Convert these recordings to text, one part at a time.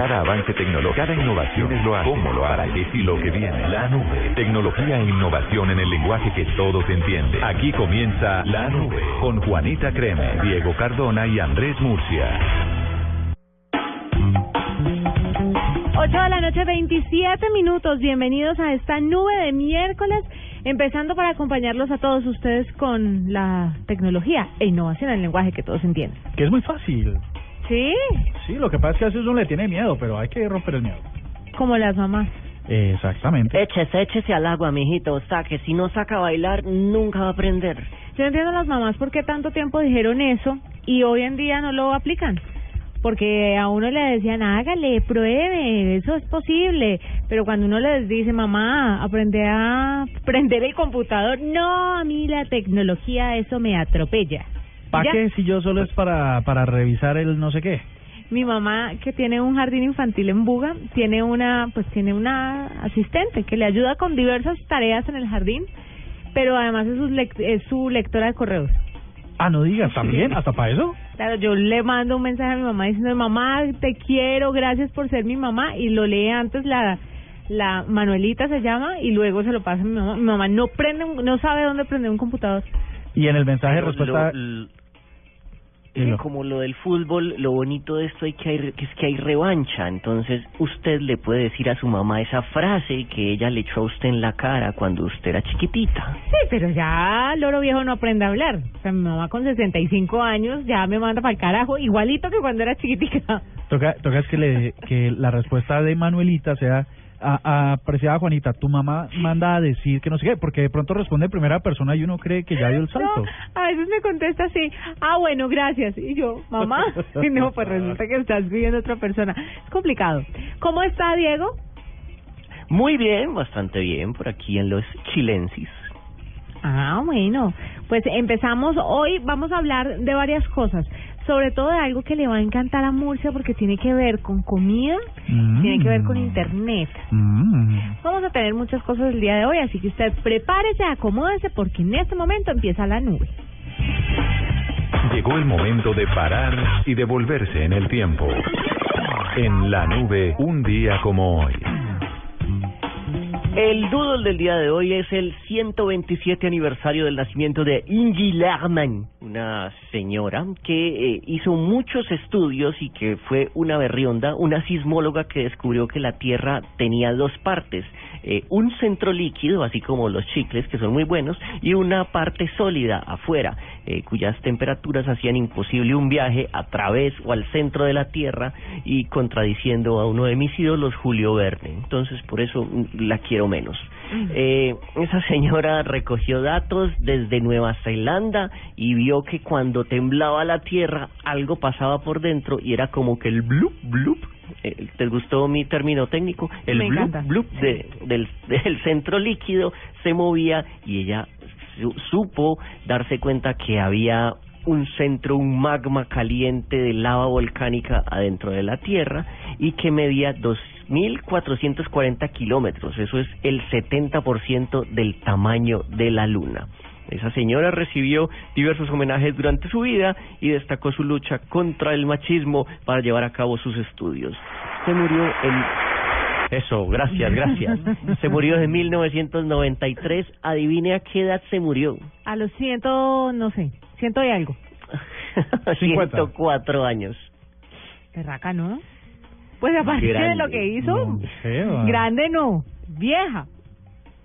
Cada avance tecnológico, cada innovación es lo hace. ¿Cómo lo hará? ¿Qué y lo que viene? La nube. Tecnología e innovación en el lenguaje que todos entienden. Aquí comienza La Nube con Juanita Creme, Diego Cardona y Andrés Murcia. 8 de la noche, 27 minutos. Bienvenidos a esta nube de miércoles, empezando para acompañarlos a todos ustedes con la tecnología e innovación en el lenguaje que todos entienden. Que es muy fácil. ¿Sí? Sí, lo que pasa es que a veces uno le tiene miedo, pero hay que romper el miedo. Como las mamás. Exactamente. Échese, échese al agua, mijito. O sea, que si no saca a bailar, nunca va a aprender. Yo entiendo a las mamás por qué tanto tiempo dijeron eso y hoy en día no lo aplican. Porque a uno le decían, hágale, pruebe, eso es posible. Pero cuando uno les dice, mamá, aprende a prender el computador, no, a mí la tecnología, eso me atropella. ¿Para qué si yo solo es para, para revisar el no sé qué? Mi mamá, que tiene un jardín infantil en Buga, tiene una, pues tiene una asistente que le ayuda con diversas tareas en el jardín, pero además es su, lec- es su lectora de correos. Ah, no digas, ¿también? ¿Hasta para eso? Claro, yo le mando un mensaje a mi mamá diciendo, mamá, te quiero, gracias por ser mi mamá, y lo lee antes la la Manuelita se llama y luego se lo pasa a mi mamá. Mi mamá no prende, un- no sabe dónde prender un computador. Y en el mensaje de Pero respuesta... lo- eh, como lo del fútbol, lo bonito de esto hay que, hay, que es que hay revancha. Entonces, usted le puede decir a su mamá esa frase que ella le echó a usted en la cara cuando usted era chiquitita. Sí, pero ya Loro Viejo no aprende a hablar. O sea, mi mamá con 65 años ya me manda para el carajo, igualito que cuando era chiquitica. Toca, toca es que, le, que la respuesta de Manuelita sea... A, a, apreciada Juanita, tu mamá manda a decir que no sé qué, porque de pronto responde en primera persona y uno cree que ya dio el salto. No, a veces me contesta así, ah, bueno, gracias. Y yo, mamá, y no, pues resulta que estás viviendo otra persona. Es complicado. ¿Cómo está Diego? Muy bien, bastante bien, por aquí en los chilensis. Ah, bueno, pues empezamos hoy, vamos a hablar de varias cosas, sobre todo de algo que le va a encantar a Murcia porque tiene que ver con comida, Mm. tiene que ver con internet. Mm. Vamos a tener muchas cosas el día de hoy, así que usted prepárese, acomódese porque en este momento empieza la nube. Llegó el momento de parar y devolverse en el tiempo. En la nube, un día como hoy. El doodle del día de hoy es el 127 aniversario del nacimiento de Ingi Lerman, una señora que eh, hizo muchos estudios y que fue una berrionda, una sismóloga que descubrió que la Tierra tenía dos partes, eh, un centro líquido, así como los chicles, que son muy buenos, y una parte sólida afuera, eh, cuyas temperaturas hacían imposible un viaje a través o al centro de la Tierra y contradiciendo a uno de mis ídolos, Julio Verne. Entonces, por eso mm, la quiero menos. Eh, esa señora recogió datos desde Nueva Zelanda y vio que cuando temblaba la Tierra algo pasaba por dentro y era como que el blup, blup. Eh, ¿Te gustó mi término técnico? El Me de, del, del centro líquido se movía y ella su- supo darse cuenta que había un centro, un magma caliente de lava volcánica adentro de la Tierra y que medía 2.440 kilómetros. Eso es el 70% del tamaño de la Luna. Esa señora recibió diversos homenajes durante su vida y destacó su lucha contra el machismo para llevar a cabo sus estudios. Se murió en eso, gracias, gracias. Se murió en 1993. Adivine a qué edad se murió. A los ciento, no sé, ciento y algo. 50. 104 años. Berraca, ¿no? Pues aparte de lo que hizo, No grande no, vieja,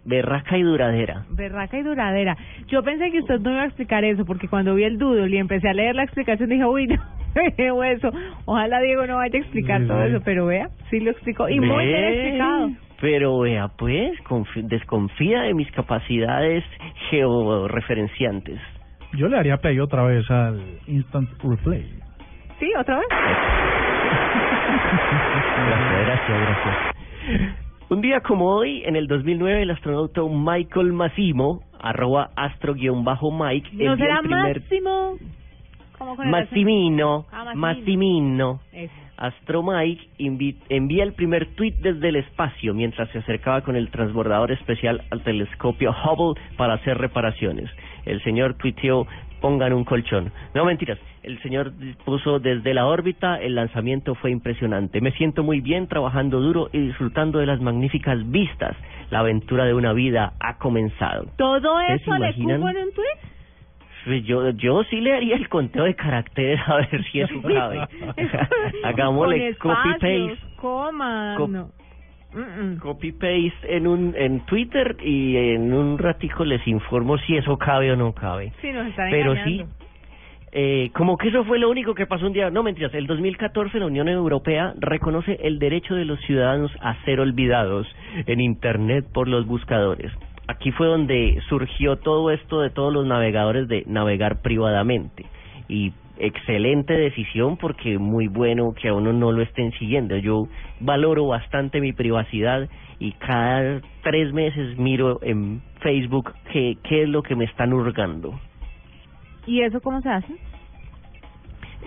Berraca y duradera. berraca y duradera. Yo pensé que usted no iba a explicar eso, porque cuando vi el doodle y empecé a leer la explicación dije, uy, no, eso. Ojalá Diego no vaya a explicar todo eso, pero vea, sí lo explicó. Y muy bien explicado. Pero vea, pues, desconfía de mis capacidades georreferenciantes. Yo le haría play otra vez al Instant Replay. Sí, otra vez. Gracias, gracias, gracias. Un día como hoy, en el 2009, el astronauta Michael Massimo, arroba astro-mike, ¿No será el primer... Máximo? ¿Cómo con el Massimino, Ah, Massimino. Astro Mike envía el primer tuit desde el espacio mientras se acercaba con el transbordador especial al telescopio Hubble para hacer reparaciones. El señor tuiteó, pongan un colchón. No mentiras, el señor puso desde la órbita, el lanzamiento fue impresionante. Me siento muy bien trabajando duro y disfrutando de las magníficas vistas. La aventura de una vida ha comenzado. ¿Todo ¿Ustedes eso le cupo en un tuit? Pues Yo, yo sí le haría el conteo de caracteres a ver si eso cabe. Hagámosle Con copy espacios, paste, comas, Cop- no. Mm, mm. copy paste en un en Twitter y en un ratico les informo si eso cabe o no cabe. Sí, nos están Pero engañando. sí, eh, como que eso fue lo único que pasó un día. No mentiras, el 2014 la Unión Europea reconoce el derecho de los ciudadanos a ser olvidados en Internet por los buscadores. Aquí fue donde surgió todo esto de todos los navegadores de navegar privadamente. Y excelente decisión porque muy bueno que a uno no lo estén siguiendo. Yo valoro bastante mi privacidad y cada tres meses miro en Facebook qué, qué es lo que me están hurgando. ¿Y eso cómo se hace?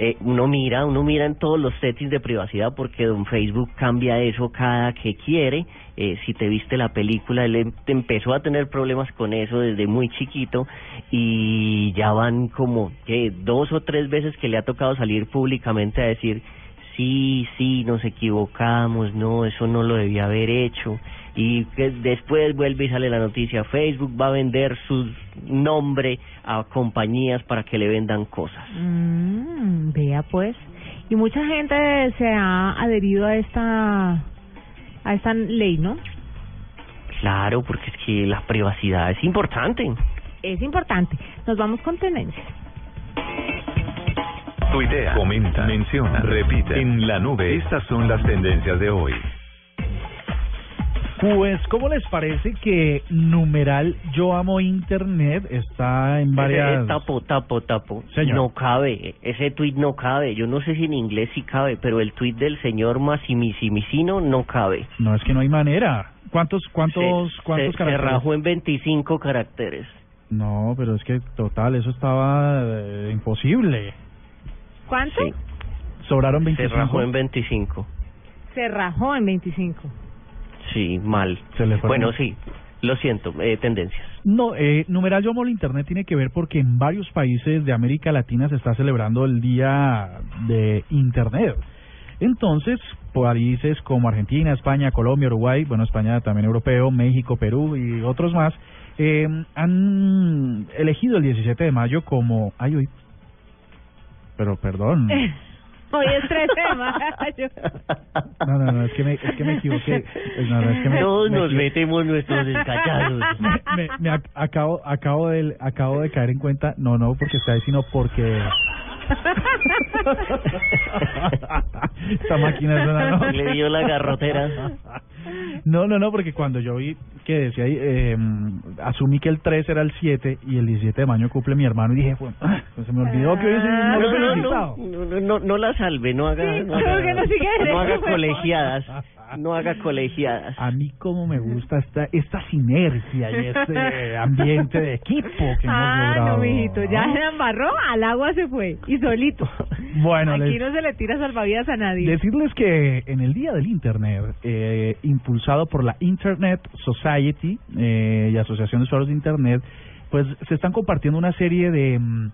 Eh, uno mira, uno mira en todos los settings de privacidad porque don Facebook cambia eso cada que quiere. Eh, si te viste la película, él em- empezó a tener problemas con eso desde muy chiquito y ya van como que dos o tres veces que le ha tocado salir públicamente a decir sí, sí, nos equivocamos, no, eso no lo debía haber hecho. Y que después vuelve y sale la noticia, Facebook va a vender su nombre a compañías para que le vendan cosas. Mm, vea pues. Y mucha gente se ha adherido a esta a esta ley, ¿no? Claro, porque es que la privacidad es importante. Es importante. Nos vamos con tendencias. Tuitea, comenta, menciona, repite. En la nube, estas son las tendencias de hoy. Pues, ¿cómo les parece que numeral Yo Amo Internet está en varias... Ese tapo, tapo, tapo. Señor. No cabe, ese tuit no cabe. Yo no sé si en inglés sí cabe, pero el tuit del señor Massimicimicino no cabe. No, es que no hay manera. ¿Cuántos, cuántos, se, cuántos se- se caracteres? rajó en 25 caracteres. No, pero es que total, eso estaba eh, imposible. ¿Cuánto? Sí, Sobraron se 25. rajó en 25. Se rajó en 25. Sí, mal. Se le fue. Bueno, sí, lo siento, eh, tendencias. No, eh, numeral Yo Amo el Internet tiene que ver porque en varios países de América Latina se está celebrando el Día de Internet. Entonces, países como Argentina, España, Colombia, Uruguay, bueno, España también europeo, México, Perú y otros más, eh, han elegido el 17 de mayo como... Ay, uy. Pero perdón. Hoy es 13 de mayo. No, no, no, es que me, es que me equivoqué. No, no, es que me, Todos me nos metemos nuestros descachados. me, me ac- acabo acabo de acabo de caer en cuenta no no porque está ahí sino porque esta máquina es una no Le dio la garrotera. no no no porque cuando yo vi que decía ahí eh, asumí que el 3 era el 7 y el 17 de mayo cumple mi hermano y dije pues, ah, pues se me olvidó que hoy es el Ah, no No, no, felicitado. no, no, no, no la salve, no haga, Sí, no haga, no sigue no haga colegiadas, no haga colegiadas. a mí como me gusta esta esta sinergia y este ambiente de equipo que hemos Ah, logrado no, mijito, ya se embarró, al agua se fue, y solito. bueno Aquí les- no se le tira salvavidas a nadie. Decirles que en el Día del Internet, eh, impulsado por la Internet Society eh, y Asociación de Usuarios de Internet, pues se están compartiendo una serie de mm,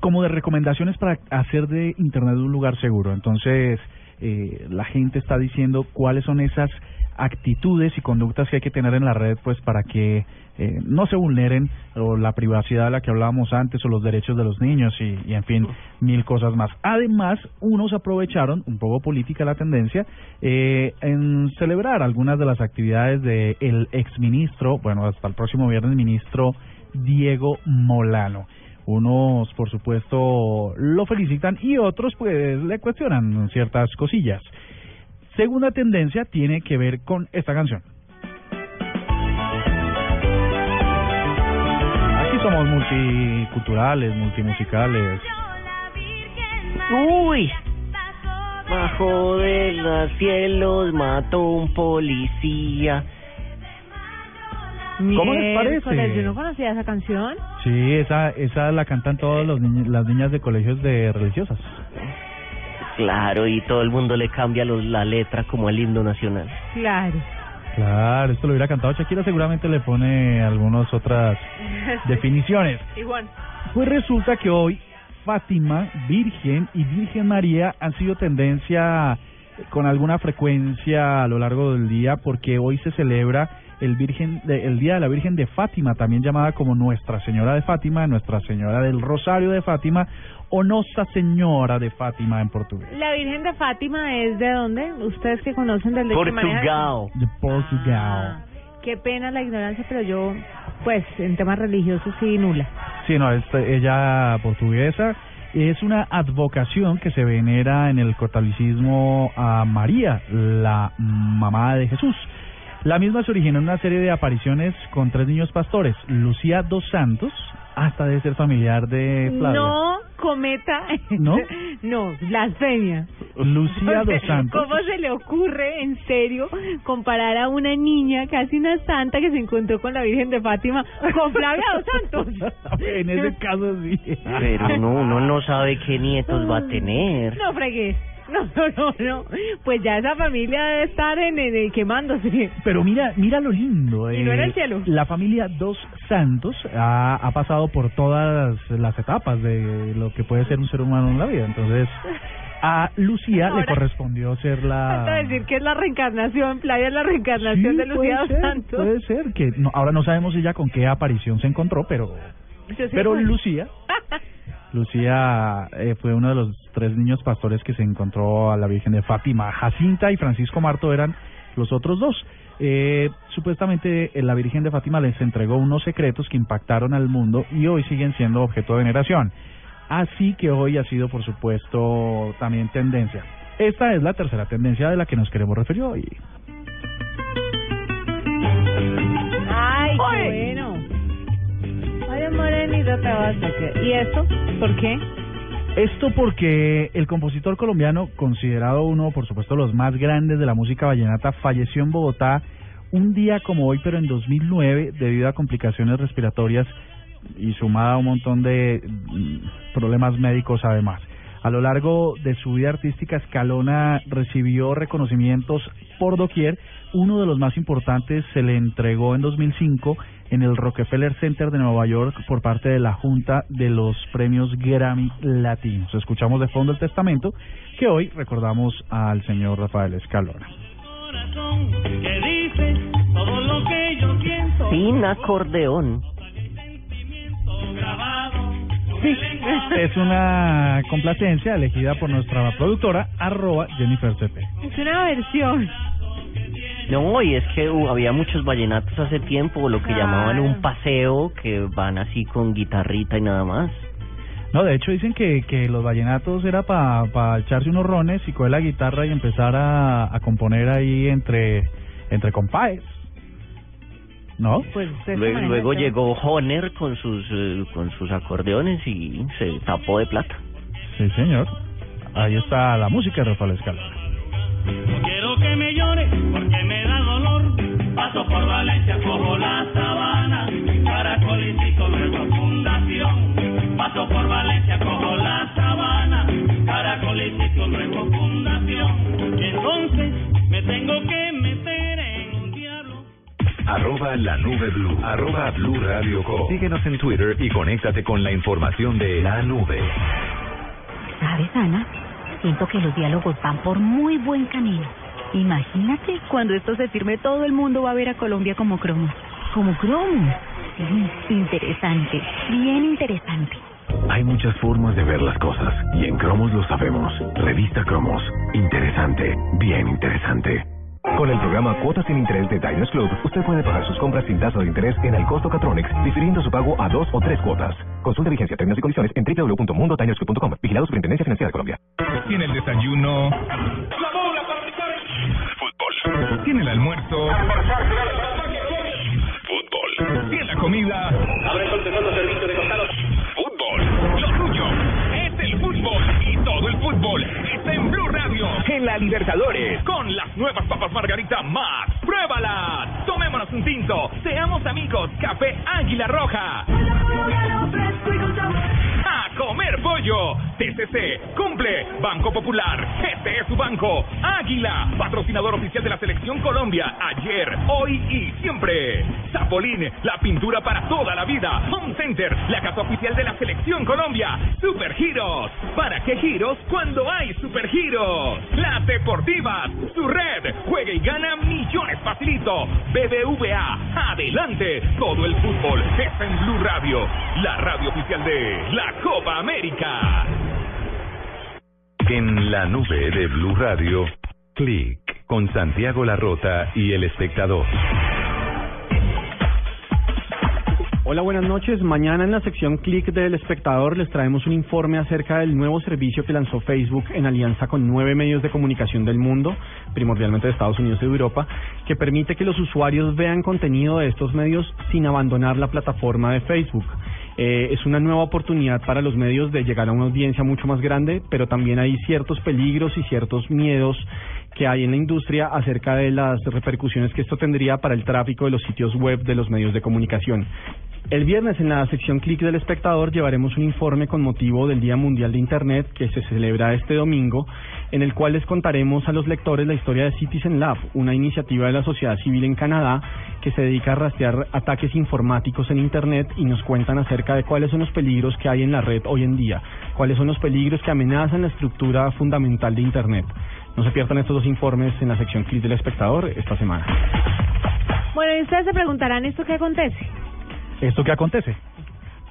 como de recomendaciones para hacer de Internet un lugar seguro. Entonces, eh, la gente está diciendo cuáles son esas actitudes y conductas que hay que tener en la red pues para que eh, no se vulneren o la privacidad de la que hablábamos antes o los derechos de los niños y, y en fin mil cosas más. Además unos aprovecharon un poco política la tendencia eh, en celebrar algunas de las actividades de el exministro bueno hasta el próximo viernes ministro Diego Molano. Unos por supuesto lo felicitan y otros pues le cuestionan ciertas cosillas Segunda tendencia tiene que ver con esta canción. Aquí somos multiculturales, multimusicales. Uy, bajo de los cielos mató un policía. ¿Cómo les parece? Yo no conocía esa canción. Sí, esa, esa la cantan todas los niños- las niñas de colegios de religiosas. Claro, y todo el mundo le cambia los, la letra como el himno nacional. Claro. Claro, esto lo hubiera cantado Shakira, seguramente le pone algunas otras definiciones. Igual. Pues resulta que hoy Fátima, Virgen y Virgen María han sido tendencia con alguna frecuencia a lo largo del día porque hoy se celebra el Virgen de- el Día de la Virgen de Fátima, también llamada como Nuestra Señora de Fátima, Nuestra Señora del Rosario de Fátima o Nossa Señora de Fátima en portugués. La Virgen de Fátima es de dónde? Ustedes que conocen del Portugal. De Portugal. Ah, qué pena la ignorancia, pero yo, pues, en temas religiosos sí nula. Sí, no, es ella portuguesa. Es una advocación que se venera en el catolicismo a María, la mamá de Jesús. La misma se originó en una serie de apariciones con tres niños pastores. Lucía dos Santos, hasta de ser familiar de Flavia. No cometa. ¿No? no, blasfemia. Lucía dos Santos. ¿Cómo se le ocurre, en serio, comparar a una niña, casi una santa, que se encontró con la Virgen de Fátima, con Flavia dos Santos? en ese caso sí. Pero no, uno no sabe qué nietos va a tener. No fregues. No, no, no, no. Pues ya esa familia debe estar en, en, en quemándose. Pero mira, mira lo lindo. Y no eh, era el cielo. La familia Dos Santos ha, ha pasado por todas las etapas de lo que puede ser un ser humano en la vida. Entonces, a Lucía le correspondió ser Falta la... decir que es la reencarnación, Flavia es la reencarnación Sí, de Lucía dos ser, Santos. Puede ser, que no- ahora no sabemos ella con qué aparición se encontró, pero... Pero. Lucía, Lucía eh, fue uno de los tres niños pastores que se encontró a la Virgen de Fátima. Jacinta y Francisco Marto eran los otros dos. Eh, supuestamente eh, la Virgen de Fátima les entregó unos secretos que impactaron al mundo y hoy siguen siendo objeto de veneración. Así que hoy ha sido, por supuesto, también tendencia. Esta es la tercera tendencia de la que nos queremos referir hoy. Ay, qué bueno. ¿Y esto? ¿Por qué? Esto porque el compositor colombiano, considerado uno, por supuesto, los más grandes de la música vallenata, falleció en Bogotá un día como hoy, pero en 2009, debido a complicaciones respiratorias y sumada a un montón de mm, problemas médicos además. A lo largo de su vida artística, Escalona recibió reconocimientos por doquier. Uno de los más importantes se le entregó en 2005 en el Rockefeller Center de Nueva York por parte de la Junta de los Premios Grammy Latinos. Escuchamos de fondo el testamento que hoy recordamos al señor Rafael Escalona. Sin acordeón. Sí, es una complacencia elegida por nuestra productora, arroba Jennifer. Es una versión. No, y es que uh, había muchos vallenatos hace tiempo, lo que Claro. llamaban un paseo, que van así con guitarrita y nada más. No, de hecho dicen que, que los vallenatos era para pa echarse unos rones y coger la guitarra y empezar a, a componer ahí entre, entre compadres. ¿No? Pues Luego, luego llegó Honer con sus eh, con sus acordeones y se tapó de plata. Sí, señor. Ahí está la música de Rafael Escalona. No quiero que me llore porque me da dolor. Paso por Valencia, cojo la sabana. Caracolicito, luego fundación. Paso por Valencia, cojo la sabana. Caracolicito, luego fundación. Y entonces me tengo que meter. Arroba la nube blue. Arroba blue radio com. Síguenos en Twitter y conéctate con la información de la nube. ¿Sabes, Ana? Siento que los diálogos van por muy buen camino. Imagínate, cuando esto se firme, todo el mundo va a ver a Colombia como cromo. ¿Como cromo? Sí, interesante, bien interesante. Hay muchas formas de ver las cosas y en Cromos lo sabemos. Revista Cromos. Interesante. Bien interesante. Con el programa Cuotas sin Interés de Diners Club, usted puede pagar sus compras sin tasa de interés en el costo Catronics, difiriendo su pago a dos o tres cuotas. Consulta vigencia, términos y condiciones en www.mundotinersclub.com. Vigilado Superintendencia Financiera de Colombia. Tiene el desayuno. Fútbol. Tiene el almuerzo. Fútbol. Tiene la comida. Fútbol. Todo el fútbol está en Blue Radio. En la Libertadores. Con las nuevas papas Margarita más. ¡Pruébalas! Tomémonos un tinto. Seamos amigos. Café Águila Roja. Comer pollo. TCC, cumple. Banco Popular, este es su banco. Águila, patrocinador oficial de la Selección Colombia. Ayer, hoy y siempre. Zapolín, la pintura para toda la vida. Home Center, la casa oficial de la Selección Colombia. Super Giros. ¿Para qué giros cuando hay Super Giros? Las Deportivas, su red. Juega y gana millones facilito. BBVA, adelante. Todo el fútbol está en Blue Radio, la radio oficial de la Copa América. En la nube de Blue Radio, clic con Santiago Larrota y el espectador. Hola, buenas noches. Mañana en la sección Click del Espectador les traemos un informe acerca del nuevo servicio que lanzó Facebook en alianza con nueve medios de comunicación del mundo, primordialmente de Estados Unidos y de Europa, que permite que los usuarios vean contenido de estos medios sin abandonar la plataforma de Facebook. Eh, es una nueva oportunidad para los medios de llegar a una audiencia mucho más grande, pero también hay ciertos peligros y ciertos miedos que hay en la industria acerca de las repercusiones que esto tendría para el tráfico de los sitios web de los medios de comunicación. El viernes en la sección Click del Espectador llevaremos un informe con motivo del Día Mundial de Internet que se celebra este domingo, en el cual les contaremos a los lectores la historia de Citizen Lab, una iniciativa de la sociedad civil en Canadá que se dedica a rastrear ataques informáticos en Internet y nos cuentan acerca de cuáles son los peligros que hay en la red hoy en día, cuáles son los peligros que amenazan la estructura fundamental de Internet. No se pierdan estos dos informes en la sección Click del Espectador esta semana. Bueno, y ustedes se preguntarán, ¿esto qué acontece? ¿Esto qué acontece?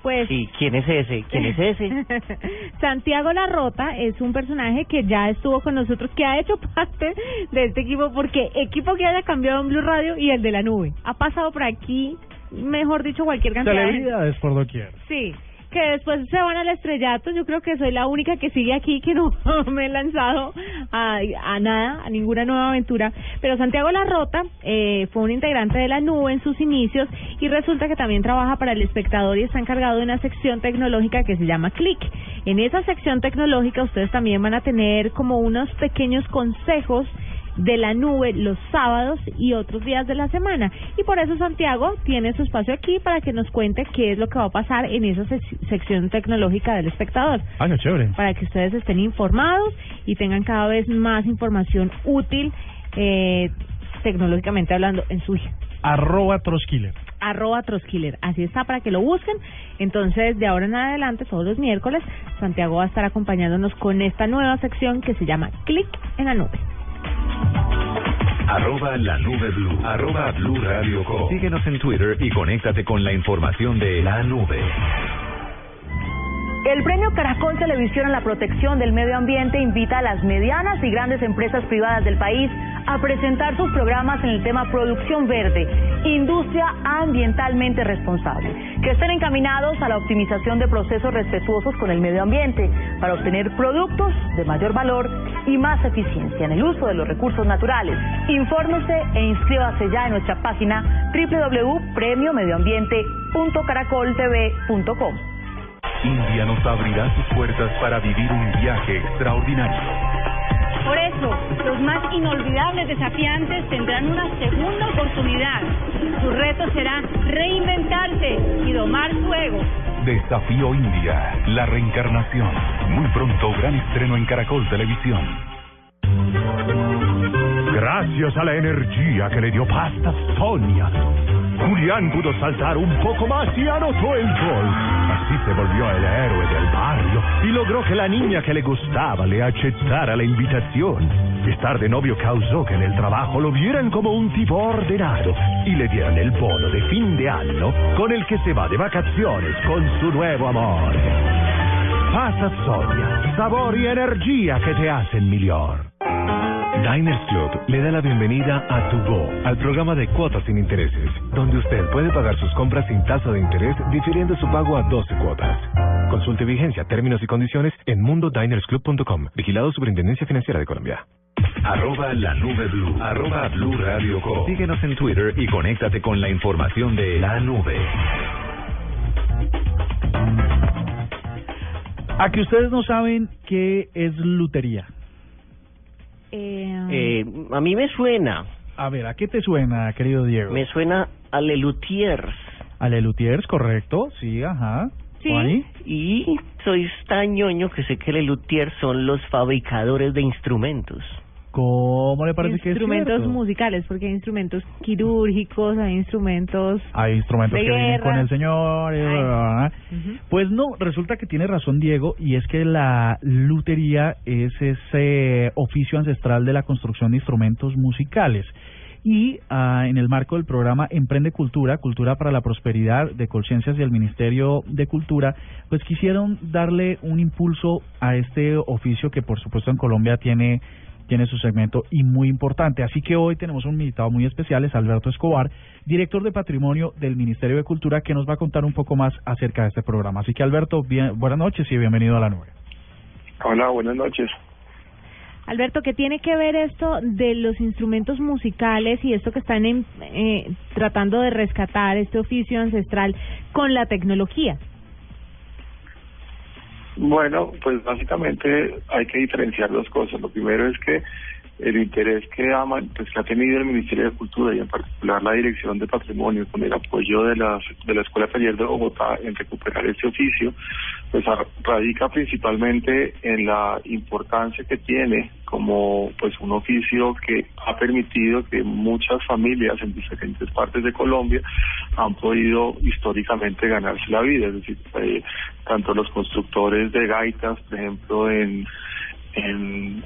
Pues Sí, ¿quién es ese? ¿Quién es ese? Santiago Larrota es un personaje que ya estuvo con nosotros, que ha hecho parte de este equipo, porque equipo que haya cambiado en Blue Radio y el de la nube. Ha pasado por aquí, mejor dicho, cualquier cantidad de. Celebridades por doquier. Sí, que después se van al estrellato. Yo creo que soy la única que sigue aquí, que no me he lanzado a, a nada, a ninguna nueva aventura. Pero Santiago Larrota eh, fue un integrante de la nube en sus inicios y resulta que también trabaja para el espectador y está encargado de una sección tecnológica que se llama Click. En esa sección tecnológica ustedes también van a tener como unos pequeños consejos de la nube los sábados y otros días de la semana. Y por eso Santiago tiene su espacio aquí para que nos cuente qué es lo que va a pasar en esa sec- sección tecnológica del espectador. Ah, qué chévere. Para que ustedes estén informados y tengan cada vez más información útil, eh, tecnológicamente hablando, en su Arroba Troskiller. arroba Troskiller. Así está para que lo busquen. Entonces, de ahora en adelante, todos los miércoles, Santiago va a estar acompañándonos con esta nueva sección que se llama Click en la nube. Arroba la nube blue. Arroba blue radio com. Síguenos en Twitter y conéctate con la información de la nube. El premio Caracol Televisión a la protección del medio ambiente invita a las medianas y grandes empresas privadas del país a presentar sus programas en el tema producción verde, industria ambientalmente responsable, que estén encaminados a la optimización de procesos respetuosos con el medio ambiente para obtener productos de mayor valor y más eficiencia en el uso de los recursos naturales. Infórmese e inscríbase ya en nuestra página www.premiomedioambiente.caracoltv.com. India nos abrirá sus puertas para vivir un viaje extraordinario. Por eso, los más inolvidables desafiantes tendrán una segunda oportunidad. Su reto será reinventarse y domar su ego. Desafío India, la reencarnación. Muy pronto, gran estreno en Caracol Televisión. Gracias a la energía que le dio Pasta Sonia, Julián pudo saltar un poco más y anotó el gol. Así se volvió el héroe del barrio y logró que la niña que le gustaba le aceptara la invitación. Estar de novio causó que en el trabajo lo vieran como un tipo ordenado y le dieran el bono de fin de año con el que se va de vacaciones con su nuevo amor. Pasta Sonia, sabor y energía que te hacen mejor. Diners Club le da la bienvenida a Tu Go, al programa de cuotas sin intereses, donde usted puede pagar sus compras sin tasa de interés, difiriendo su pago a 12 cuotas. Consulte vigencia, términos y condiciones en mundodinersclub.com. Vigilado Superintendencia Financiera de Colombia. Arroba la nube blue. Arroba blue radio com. Síguenos en Twitter y conéctate con la información de la nube. A que ustedes no saben qué es lutería. Eh, a mí me suena. A ver, ¿a qué te suena, querido Diego? Me suena a Lelutiers. A Lelutiers, correcto, sí, ajá. Sí. Y soy tan ñoño que sé que el luthier son los fabricadores de instrumentos. ¿Cómo le parece que es instrumentos cierto? musicales, porque hay instrumentos quirúrgicos, hay instrumentos... Hay instrumentos de que vienen guerra. con el señor. y Ay. bla, bla, bla. Ujú. Pues no, resulta que tiene razón Diego, y es que la lutería es ese oficio ancestral de la construcción de instrumentos musicales. Y ah, en el marco del programa Emprende Cultura, Cultura para la Prosperidad de Colciencias y el Ministerio de Cultura, pues quisieron darle un impulso a este oficio que por supuesto en Colombia tiene tiene su segmento y muy importante. Así que hoy tenemos un invitado muy especial, es Alberto Escobar, director de patrimonio del Ministerio de Cultura, que nos va a contar un poco más acerca de este programa. Así que Alberto, bien, buenas noches y bienvenido a la nube. Hola, buenas noches. Alberto, ¿qué tiene que ver esto de los instrumentos musicales y esto que están en- eh, tratando de rescatar este oficio ancestral con la tecnología? Bueno, pues básicamente hay que diferenciar dos cosas. Lo primero es que el interés que ama, pues que ha tenido el Ministerio de Cultura y en particular la Dirección de Patrimonio con el apoyo de la de la Escuela Taller de Bogotá en recuperar este oficio, pues radica principalmente en la importancia que tiene como pues un oficio que ha permitido que muchas familias en diferentes partes de Colombia han podido históricamente ganarse la vida, es decir, eh, tanto los constructores de gaitas, por ejemplo, en en,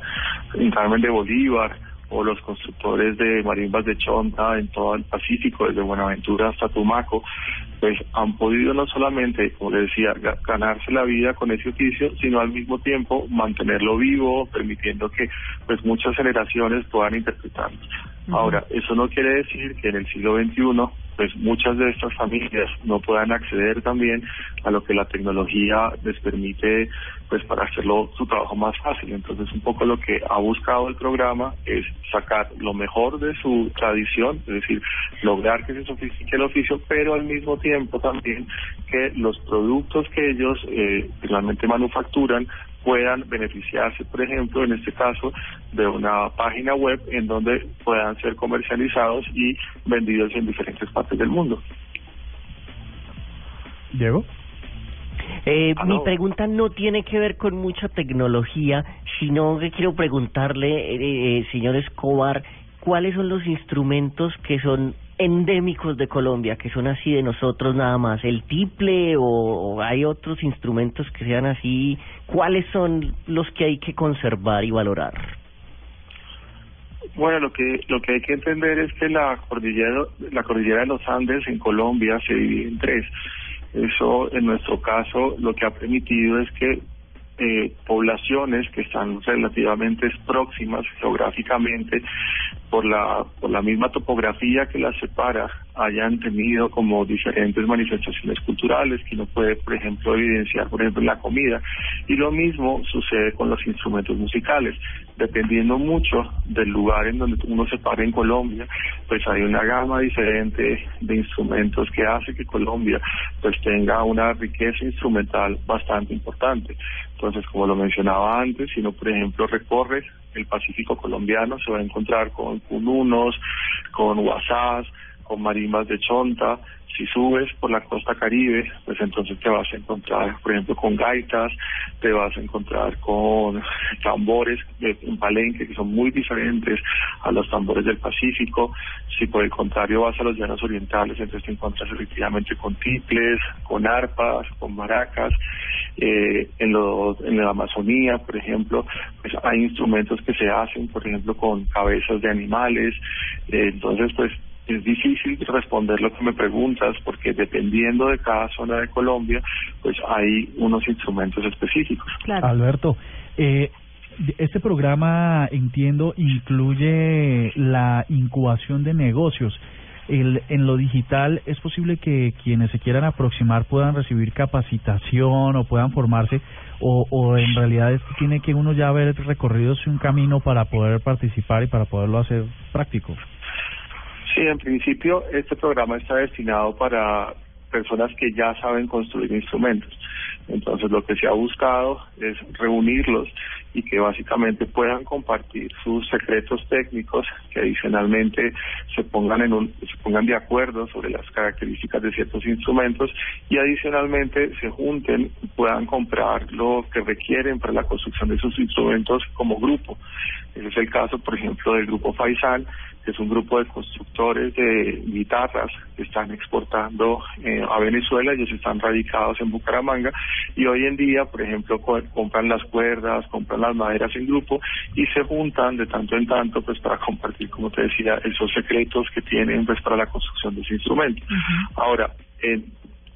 en Carmen de Bolívar o los constructores de marimbas de Chonta en todo el Pacífico, desde Buenaventura hasta Tumaco, pues han podido no solamente, como les decía, ga- ganarse la vida con ese oficio, sino al mismo tiempo mantenerlo vivo, permitiendo que pues muchas generaciones puedan interpretarlo. Ahora, eso no quiere decir que en el siglo XXI pues muchas de estas familias no puedan acceder también a lo que la tecnología les permite pues para hacerlo su trabajo más fácil. Entonces un poco lo que ha buscado el programa es sacar lo mejor de su tradición, es decir, lograr que se sofistique el oficio, pero al mismo tiempo también que los productos que ellos eh, realmente manufacturan puedan beneficiarse, por ejemplo, en este caso, de una página web en donde puedan ser comercializados y vendidos en diferentes partes del mundo. Diego. Eh, Ah, mi pregunta no tiene que ver con mucha tecnología, sino que quiero preguntarle, eh, eh, señor Escobar, ¿cuáles son los instrumentos que son endémicos de Colombia, que son así de nosotros nada más? ¿El tiple o, o hay otros instrumentos que sean así? ¿Cuáles son los que hay que conservar y valorar? Bueno, lo que lo que hay que entender es que la cordillera la cordillera de los Andes en Colombia se divide en tres. Eso, en nuestro caso, lo que ha permitido es que eh, poblaciones que están relativamente próximas geográficamente por la por la misma topografía que las separa hayan tenido como diferentes manifestaciones culturales que uno puede por ejemplo evidenciar por ejemplo la comida. Y lo mismo sucede con los instrumentos musicales. Dependiendo mucho del lugar en donde uno se para en Colombia pues hay una gama diferente de instrumentos que hace que Colombia pues tenga una riqueza instrumental bastante importante entonces como lo mencionaba antes si uno por ejemplo recorre el Pacífico colombiano se va a encontrar con cununos, con guasás, con marimbas de chonta. Si subes por la costa caribe, pues entonces te vas a encontrar, por ejemplo, con gaitas, te vas a encontrar con tambores de palenque que son muy diferentes a los tambores del Pacífico. Si por el contrario vas a los llanos orientales, entonces te encuentras efectivamente con tiples, con arpas, con maracas. Eh, en la Amazonía, por ejemplo, pues hay instrumentos que se hacen, por ejemplo, con cabezas de animales. Eh, entonces, pues es difícil responder lo que me preguntas porque dependiendo de cada zona de Colombia, pues hay unos instrumentos específicos. Alberto, eh, este programa, entiendo, incluye la incubación de negocios. El, en lo digital, ¿es posible que quienes se quieran aproximar puedan recibir capacitación o puedan formarse? ¿O, o en realidad es que tiene que uno ya haber recorrido un camino para poder participar y para poderlo hacer práctico? Sí, en principio este programa está destinado para personas que ya saben construir instrumentos. Entonces lo que se ha buscado es reunirlos y que básicamente puedan compartir sus secretos técnicos, que adicionalmente se pongan en un, se pongan de acuerdo sobre las características de ciertos instrumentos y adicionalmente se junten y puedan comprar lo que requieren para la construcción de sus instrumentos como grupo. Ese es el caso, por ejemplo, del grupo Faisal, es un grupo de constructores de guitarras que están exportando eh, a Venezuela, ellos están radicados en Bucaramanga y hoy en día, por ejemplo, co- compran las cuerdas, compran las maderas en grupo y se juntan de tanto en tanto pues para compartir, como te decía, esos secretos que tienen pues para la construcción de ese instrumento. Ahora, eh,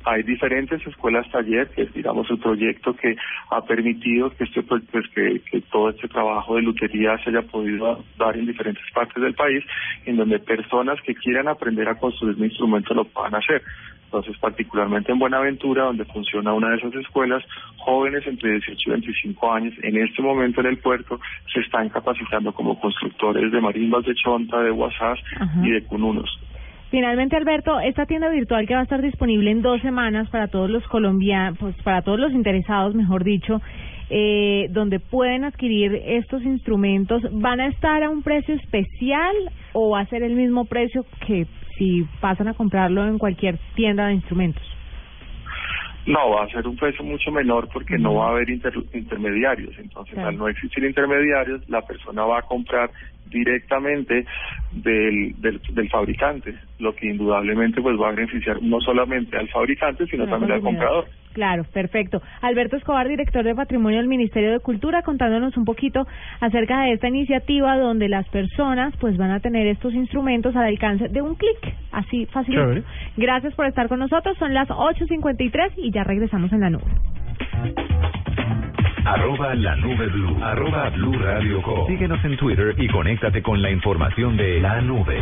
hay diferentes escuelas taller, que es digamos el proyecto que ha permitido que este pues que, que todo este trabajo de lutería se haya podido dar en diferentes partes del país, en donde personas que quieran aprender a construir un instrumento lo puedan hacer. Entonces, particularmente en Buenaventura, donde funciona una de esas escuelas, jóvenes entre 18 y 25 años, en este momento en el puerto, se están capacitando como constructores de marimbas de chonta, de guasás y de cununos. Finalmente, Alberto, esta tienda virtual que va a estar disponible en dos semanas para todos los colombianos, pues para todos los interesados, mejor dicho, eh, donde pueden adquirir estos instrumentos, ¿van a estar a un precio especial o va a ser el mismo precio que si pasan a comprarlo en cualquier tienda de instrumentos? No, va a ser un precio mucho menor porque no va a haber inter- intermediarios. Entonces, Claro. al no existir intermediarios, la persona va a comprar directamente del, del, del fabricante, lo que indudablemente pues va a beneficiar no solamente al fabricante, sino también al comprador. Claro, perfecto. Alberto Escobar, director de Patrimonio del Ministerio de Cultura, contándonos un poquito acerca de esta iniciativa donde las personas pues van a tener estos instrumentos al alcance de un clic, así fácil. Gracias por estar con nosotros, son las 8.53 y ya regresamos en la nube. Arroba la nube blue. Arroba blue radio com. Síguenos en Twitter y conéctate con la información de la nube.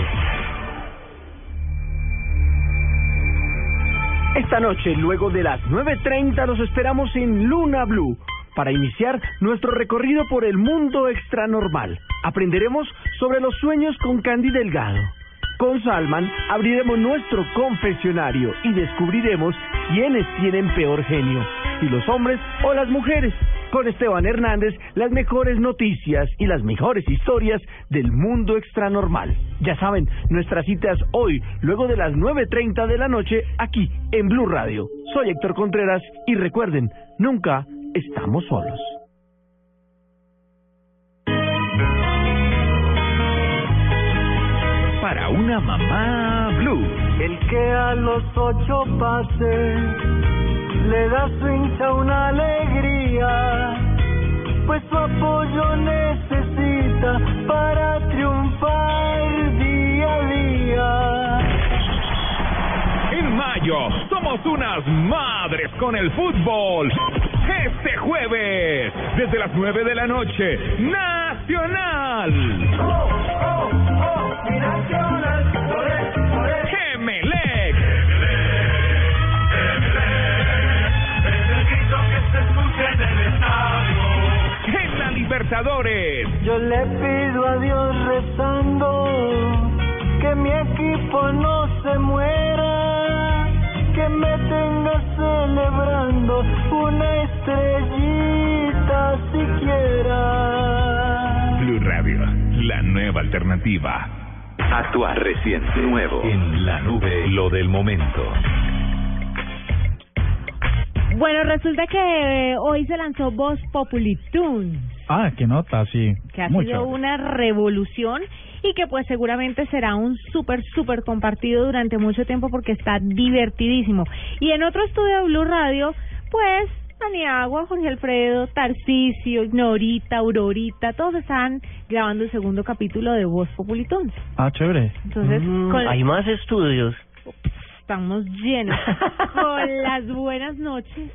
Esta noche, luego de las 9.30, los esperamos en Luna Blue para iniciar nuestro recorrido por el mundo extranormal. Aprenderemos sobre los sueños con Candy Delgado. Con Salman abriremos nuestro confesionario y descubriremos quiénes tienen peor genio, si los hombres o las mujeres. Con Esteban Hernández, las mejores noticias y las mejores historias del mundo extranormal. Ya saben, nuestras citas hoy, luego de las 9.30 de la noche, aquí en Blue Radio. Soy Héctor Contreras y recuerden, nunca estamos solos. Para una mamá blue. El que a los ocho pase le da su hincha una alegría, pues su apoyo necesita para triunfar día a día. En mayo somos unas madres con el fútbol. Este jueves, desde las 9 de la noche, Nacional. Emelec. Libertadores. Yo le pido a Dios rezando que mi equipo no se muera, que me tenga celebrando una estrellita siquiera. Blue Radio, la nueva alternativa. Actuar reciente, nuevo. En la nube, lo del momento. Bueno, resulta que eh, hoy se lanzó Voz Populi Tunes. Ah, qué nota, sí. que ha Muy sido chévere. una revolución y que pues seguramente será un súper, súper compartido durante mucho tiempo porque está divertidísimo. Y en otro estudio de Blue Radio, pues Aniagua, Jorge Alfredo, Tarcisio, Norita, Aurorita, todos están grabando el segundo capítulo de Voz Populitón. Ah, chévere. Entonces, Mm, con- Hay más estudios. estamos llenos. con las buenas noches.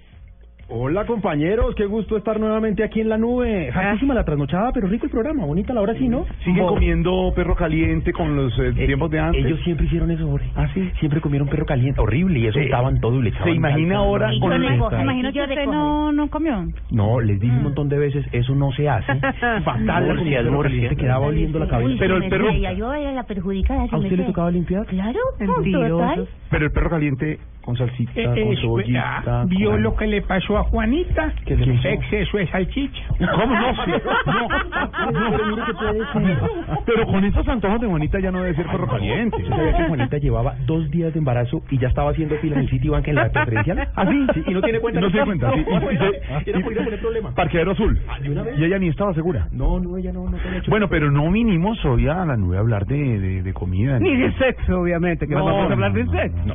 Hola compañeros, qué gusto estar nuevamente aquí en la nube. Hartísima la trasnochada, pero rico el programa, bonita la hora sí, ¿no? Siguen Bo- comiendo perro caliente con los eh, tiempos de antes. Ellos siempre hicieron eso, Jorge. Ah, sí. Siempre comieron perro caliente, horrible, y eso Sí. untaban todo y le echaban Se imagina salsa. ahora con el- Me imagino que usted no, no comió. No, les dije un montón de veces, eso no se hace. Fatal la comida del perro caliente, quedaba oliendo la cabeza. Pero el perro... yo era la perjudicada. ¿A usted le tocaba limpiar? Claro, Mentirosos. total. Pero el perro caliente Con salsita, Eh, con eh, cebollita. ah, ¿Vio con- lo que le pasó a Juanita? ¿Qué le pasó? Exceso de salchicha. ¿Cómo no? No, no. Pero con estos antojos de Juanita ya no debe ser perro caliente. ¿Usted sabía que Juanita llevaba dos días de embarazo y ya estaba haciendo fila en el sitio banca en la preferencial? ¿Ah, sí? y no tiene cuenta. No tiene cuenta, sí. No, Y- era- y- era por ir a poner problema. Parqueadero azul. ¿de una vez? Y ella ni estaba segura. No, no, ella no, no. Bueno, pero no vinimos hoy a la nube a hablar de, de, de comida. Ni de sexo, obviamente, que No, vamos a hablar no, de no, sexo. no.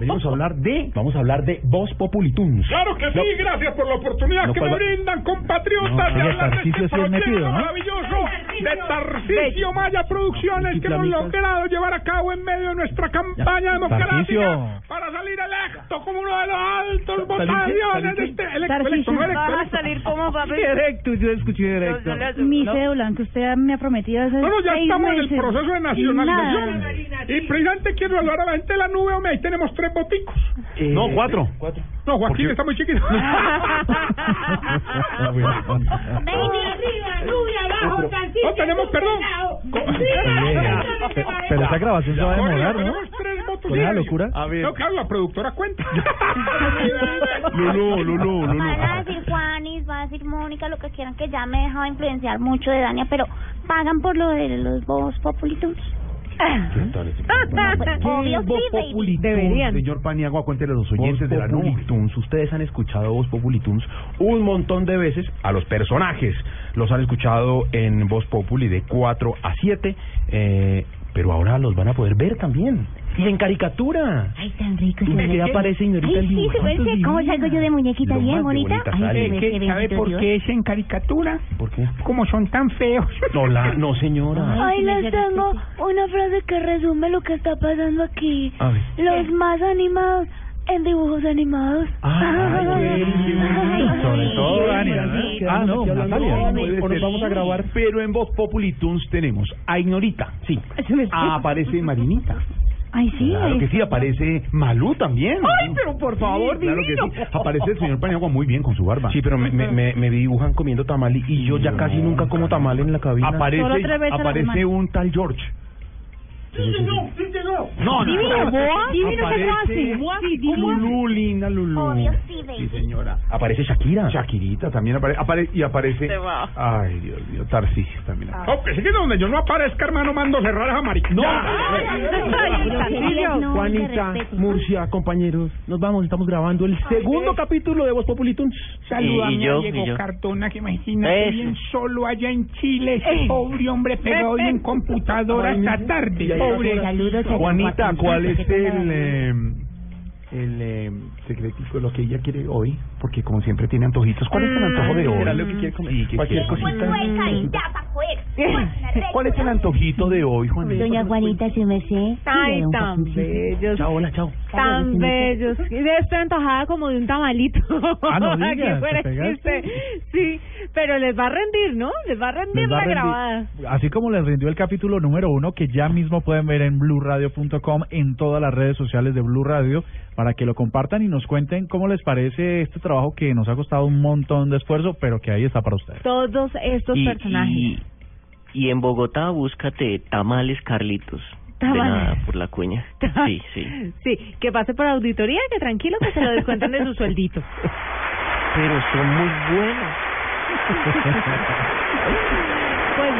Venimos a hablar de, vamos a hablar de Voz Populituns. Claro que sí, No. gracias por la oportunidad No, que ¿cuál me va? brindan, compatriotas, No, de hablar de Tarcisio este proyecto metido, ¿no? maravilloso de Tarcisio Maya Producciones que hemos logrado llevar a cabo en medio de nuestra campaña democrática para salir electo como uno de los altos votaciones de este electo, electo, electo, vas a electo. salir como papel. Directo, yo escuché directo. Mi cédula, que usted me ha prometido hace Bueno, ya estamos en el proceso de nacionalización. Y precisamente quiero hablar a la gente de la nube, hombre, ahí tenemos tres boticos. No, cuatro. Cuatro. No, Joaquín está muy chiquito. No, tenemos, perdón. Pe- Pero esa grabación se va a demorar, ¿no? Tenemos tres votos. ¿Con esa locura? A ver. No, claro, la productora cuenta. Lulú, Lulú, Lulú. Van a decir Juanis, va a decir Mónica, lo que quieran, que ya me he dejado influenciar mucho de Dania, pero pagan por lo de los Voz Populitus. Deberían. Señor Paniagua, cuéntele a los oyentes de la nube. Tunes. Ustedes han escuchado Voz Populi Tunes un montón de veces a los personajes. Los han escuchado en Voz Populi de 4 a 7, eh, pero ahora los van a poder ver también. Y en caricatura. Ay, tan rico. ¿Y qué aparece, señorita? Ay, sí, ¿se puede ¿Cómo salgo yo de muñequita Lo bien bonita? bonita Ay, ¿Qué- qué ¿Sabe por qué es en caricatura? ¿Por qué? Como son tan feos. No, la, no, señora. Ay, les tengo una frase que resume lo que está pasando aquí. A ver. Los más animados en dibujos animados. Ay, Sobre todo. Ah, no, Natalia. o nos vamos a grabar. Pero en Voz Populi Tunes tenemos a Ignorita. Sí. Aparece Marinita. Ay, sí. Claro que sí, aparece Malú también. Ay, pero por favor, Sí, claro que divino. sí. Aparece el señor Paniagua muy bien con su barba. Sí, pero me, me, me, me dibujan comiendo tamal y, y yo ya casi nunca como tamal en la cabina. Aparece, aparece un tal George. Sí, señor, sí, señor. No, no, Divino, no. divino esa Aparece frase. Lulú, linda Lulú. Obvio sí, Sí, señora. Aparece Shakira. Shakirita también aparece, apare- y aparece. Ay, Dios mío, Tarcisio también. aparece. No, que sí que donde yo no aparezca, hermano, mando cerrar a marica. No. Juanita, se. Murcia, compañeros, nos vamos, estamos grabando el segundo capítulo de Voz Populi Tunes. Salúdame Y- y yo, a Diego. Cardona, que imagínate bien solo allá en Chile, ese pobre hombre pegado hoy en computadora hasta tarde. Saludos Juanita, ¿cuál es el, eh, el eh, secretico de lo que ella quiere hoy? Porque como siempre tiene antojitos. ¿Cuál es el antojo de hoy? ¿Será lo que quiere comer? Sí, ¿qué Cualquier quiere? cosita. Pues, fuera. ¿Cuál es el antojito de hoy, Juanita? Doña Juanita, si me sé. Ay, tan bellos. Chao, hola, chao. Tan bellos. Y de estoy antojada como de un tamalito. Ah, no digas, fuera ¿te chiste. Sí, pero les va a rendir, ¿no? Les va a rendir va la a rendir. grabada. Así como les rindió el capítulo número uno, que ya mismo pueden ver en blurradio.com, en todas las redes sociales de Blue Radio, para que lo compartan y nos cuenten cómo les parece este trabajo que nos ha costado un montón de esfuerzo, pero que ahí está para ustedes. Todos estos Y, personajes. y, y en Bogotá búscate tamales Carlitos. Tamales. De nada, por la cuña. Sí, sí. Sí, que pase por auditoría, que tranquilo que se lo descuentan de su sueldito. Pero son muy buenos.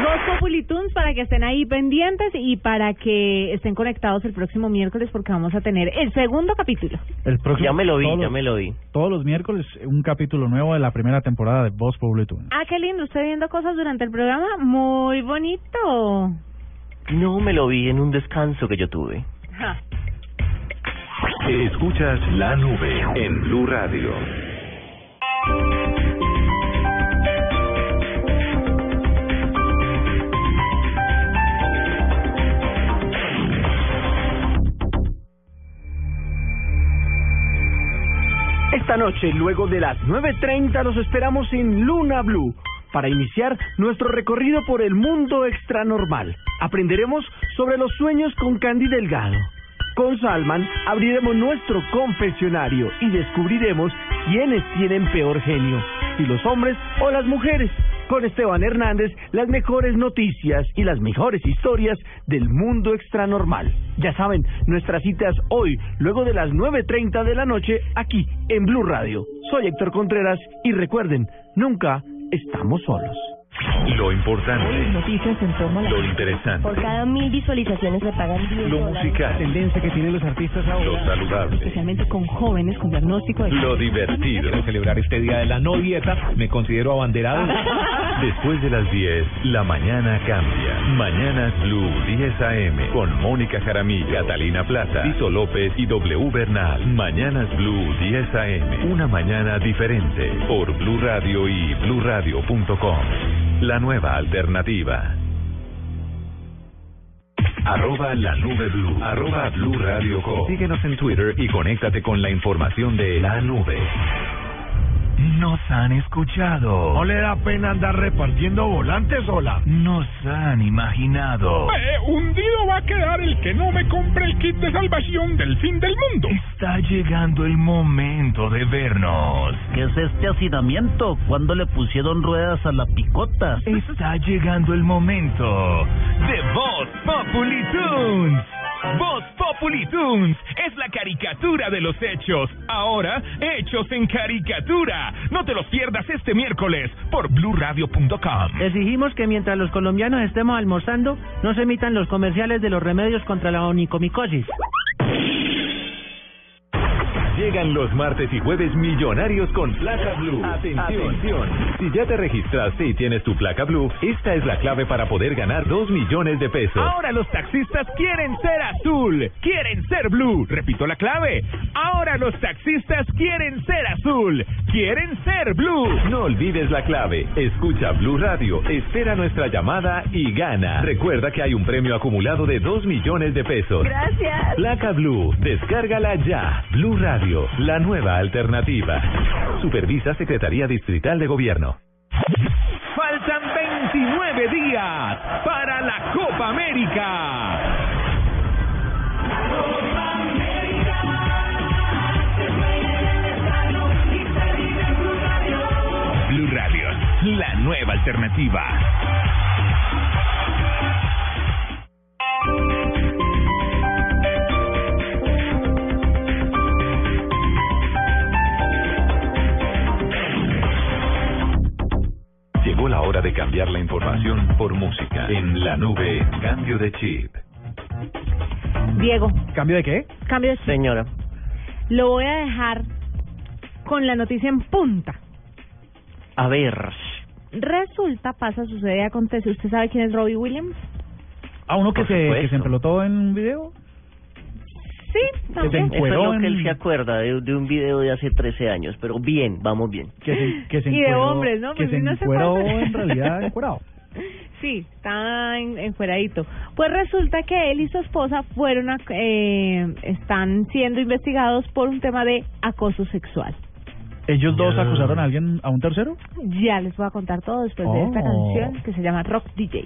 Dos Populi Tunes para que estén ahí pendientes y para que estén conectados el próximo miércoles porque vamos a tener el segundo capítulo. El próximo, Ya me lo vi, todos ya los- me lo vi. Todos los miércoles, un capítulo nuevo de la primera temporada de Voz Populi Tunes. Ah, qué lindo, usted viendo cosas durante el programa, muy bonito. No me lo vi en un descanso que yo tuve. Ja. Escuchas la nube en Blue Radio. Esta noche, luego de las 9.30, los esperamos en Luna Blue para iniciar nuestro recorrido por el mundo extranormal. Aprenderemos sobre los sueños con Candy Delgado. Con Salman abriremos nuestro confesionario y descubriremos quiénes tienen peor genio, si los hombres o las mujeres. Con Esteban Hernández, las mejores noticias y las mejores historias del mundo extranormal. Ya saben, nuestras citas hoy, luego de las 9.30 de la noche, aquí en Blue Radio. Soy Héctor Contreras y recuerden, nunca estamos solos. Lo importante, Noticias en torno a la... lo interesante, Por cada mil visualizaciones le pagan 10 lo dólares. musical, tendencia que tienen los artistas lo saludable, Especialmente con jóvenes con diagnóstico de... lo divertido. Quiero celebrar este día de la no dieta, me considero abanderado. Después de las 10, la mañana cambia. Mañanas Blue 10 AM con Mónica Jaramillo, Catalina Plata, Tito López y W Bernal. Mañanas Blue 10 AM. Una mañana diferente por Blue Radio y bluradio.com. La nueva alternativa. Arroba la nube blue. Arroba blue radio com. Síguenos en Twitter y conéctate con la información de la nube. Nos han escuchado. ¿No le da pena andar repartiendo volantes sola? Nos han imaginado. Eh, hundido va a quedar el que no me compre el kit de salvación del fin del mundo. Está llegando el momento de vernos. ¿Qué es este hacinamiento? ¿Cuándo le pusieron ruedas a la picota? Está llegando el momento de Voz Populi Tunes. Voz Populi Tunes es la caricatura de los hechos. Ahora, hechos en caricatura. No te los pierdas este miércoles por bluradio.com. Exigimos que mientras los colombianos estemos almorzando, no se emitan los comerciales de los remedios contra la onicomicosis. Llegan los martes y jueves millonarios con placa blue. Atención. Si ya te registraste y tienes tu placa blue, esta es la clave para poder ganar 2 millones de pesos. Ahora los taxistas quieren ser azul, quieren ser blue. Repito la clave. Ahora los taxistas quieren ser azul, quieren ser blue. No olvides la clave. Escucha Blue Radio, espera nuestra llamada y gana. Recuerda que hay un premio acumulado de 2 millones de pesos. Gracias. Placa Blue, descárgala ya. Blue Radio, la nueva alternativa. Supervisa Secretaría Distrital de Gobierno. Faltan 29 días para la Copa América. Blue Radio, la nueva alternativa. Hora de cambiar la información por música. En la nube, cambio de chip. Diego, ¿Cambio de qué? cambio de chip. Señora. Lo voy a dejar con la noticia en punta. A ver. Resulta, pasa, sucede, acontece. ¿Usted sabe quién es Robbie Williams? ¿A uno que se, que se empelotó en un video? Sí, también. Eso es lo que él se acuerda de, de un video de hace 13 años, pero bien, vamos bien. Que se, que se Y de encueró- hombres, ¿no? Que Pues se si no se encueró acuerda. en realidad encuerado. Sí, está en, encueradito. Pues resulta que él y su esposa fueron a, eh, están siendo investigados por un tema de acoso sexual. ¿Ellos dos Ya. acusaron a alguien, a un tercero? Ya les voy a contar todo después de esta Oh. canción que se llama Rock DJ.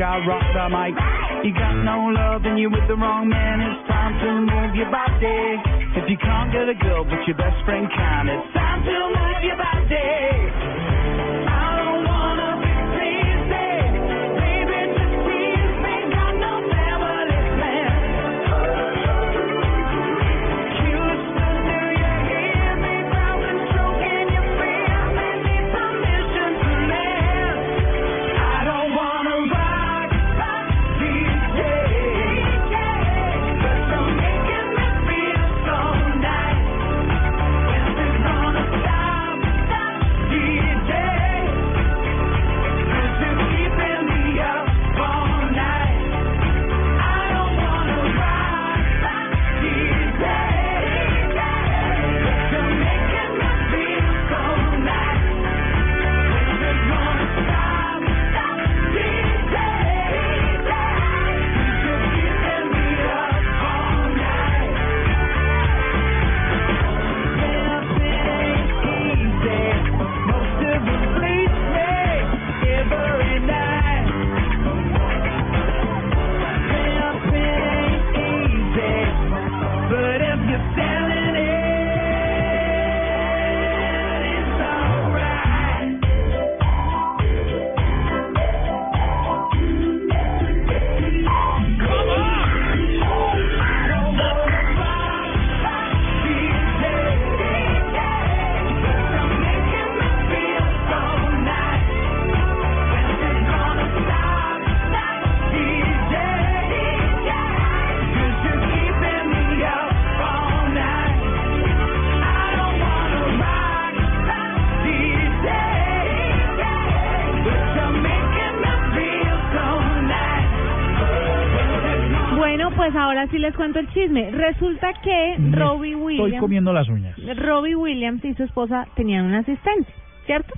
I rock the mic. You got no love and you're with the wrong man. It's time to move your body. If you can't get a girl, but your best sí les cuento el chisme. Resulta que Me Robbie Estoy Williams, comiendo las uñas. Robbie Williams y su esposa tenían un asistente, ¿cierto?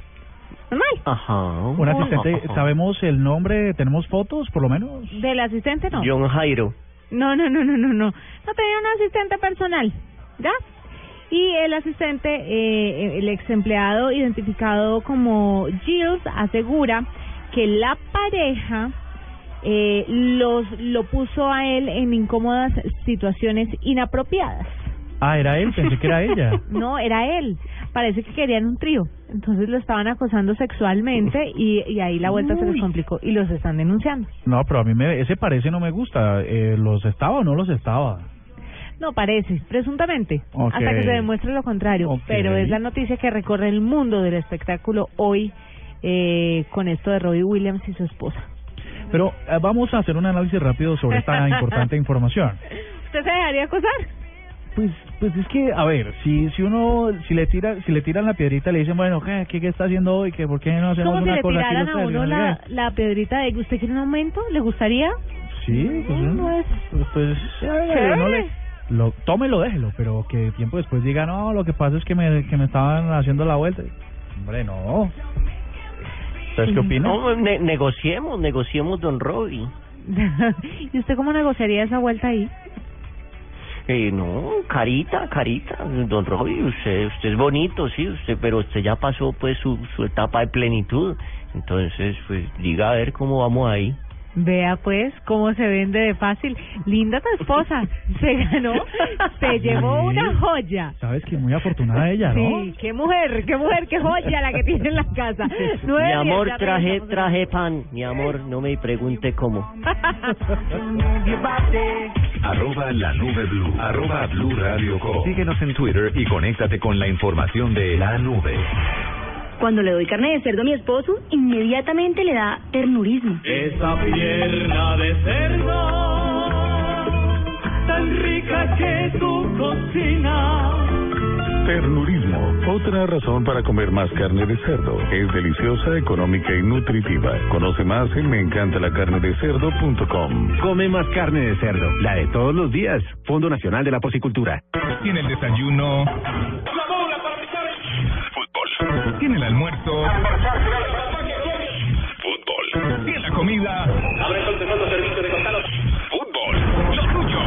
Normal. Ajá. Un asistente, ¿sabemos el nombre? ¿Tenemos fotos, por lo menos? Del asistente no. John Jairo. No, no, no, no, no, no. No tenía un asistente personal, ¿ya? Y el asistente, eh, el ex empleado identificado como Gilles, asegura que la pareja eh, los lo puso a él en incómodas situaciones inapropiadas. Ah, era él, pensé que era ella. No, era él. Parece que querían un trío. Entonces lo estaban acosando sexualmente y, y ahí la vuelta se les complicó y los están denunciando. No, pero a mí me, ese parece no me gusta. Eh, ¿Los estaba o no los estaba? No, parece, presuntamente, hasta que se demuestre lo contrario. Pero es la noticia que recorre el mundo del espectáculo hoy eh, con esto de Robbie Williams y su esposa. Pero eh, vamos a hacer un análisis rápido sobre esta importante información. ¿Usted se dejaría acosar? Pues, pues es que, a ver, si si uno, si le tira, si le tiran la piedrita, le dicen, bueno, ¿qué, qué, qué está haciendo hoy? ¿Qué, ¿Por qué no hacemos Como si una le cosa tiraran a uno No la, la piedrita de ¿usted quiere un aumento? ¿Le gustaría? Sí, pues, No, ¿eh? es- pues, pues, Chévere. no le, lo, tómelo, déjelo, pero que tiempo después diga, no, lo que pasa es que me, que me estaban haciendo la vuelta. Hombre, no. ¿Ustedes qué opinan? No, ne- negociemos, negociemos, don Robbie. ¿Y usted cómo negociaría esa vuelta ahí? Eh, no, carita, carita, don Robbie, usted, usted es bonito, sí, usted, pero usted ya pasó pues su, su etapa de plenitud. Entonces, pues diga a ver cómo vamos ahí. Vea pues cómo se vende de fácil. Linda tu esposa. Se ganó, se llevó una joya. Sabes que muy afortunada ella, ¿no? Sí, qué mujer, qué mujer, qué joya la que tiene en la casa. Nueve Mi amor, traje, traje pan. Mi amor, no me pregunte cómo. Arroba la nube blue. Arroba blue radio com. Síguenos en Twitter y conéctate con la información de la nube. Cuando le doy carne de cerdo a mi esposo, inmediatamente le da ternurismo. Esa pierna de cerdo, tan rica que tu cocina. Ternurismo, otra razón para comer más carne de cerdo. Es deliciosa, económica y nutritiva. Conoce más en meencantalacarnedecerdo.com. Come más carne de cerdo, la de todos los días. Fondo Nacional de la Porcicultura. Tiene el desayuno. Tiene el almuerzo. Fútbol. Tiene la comida. Fútbol. Lo suyo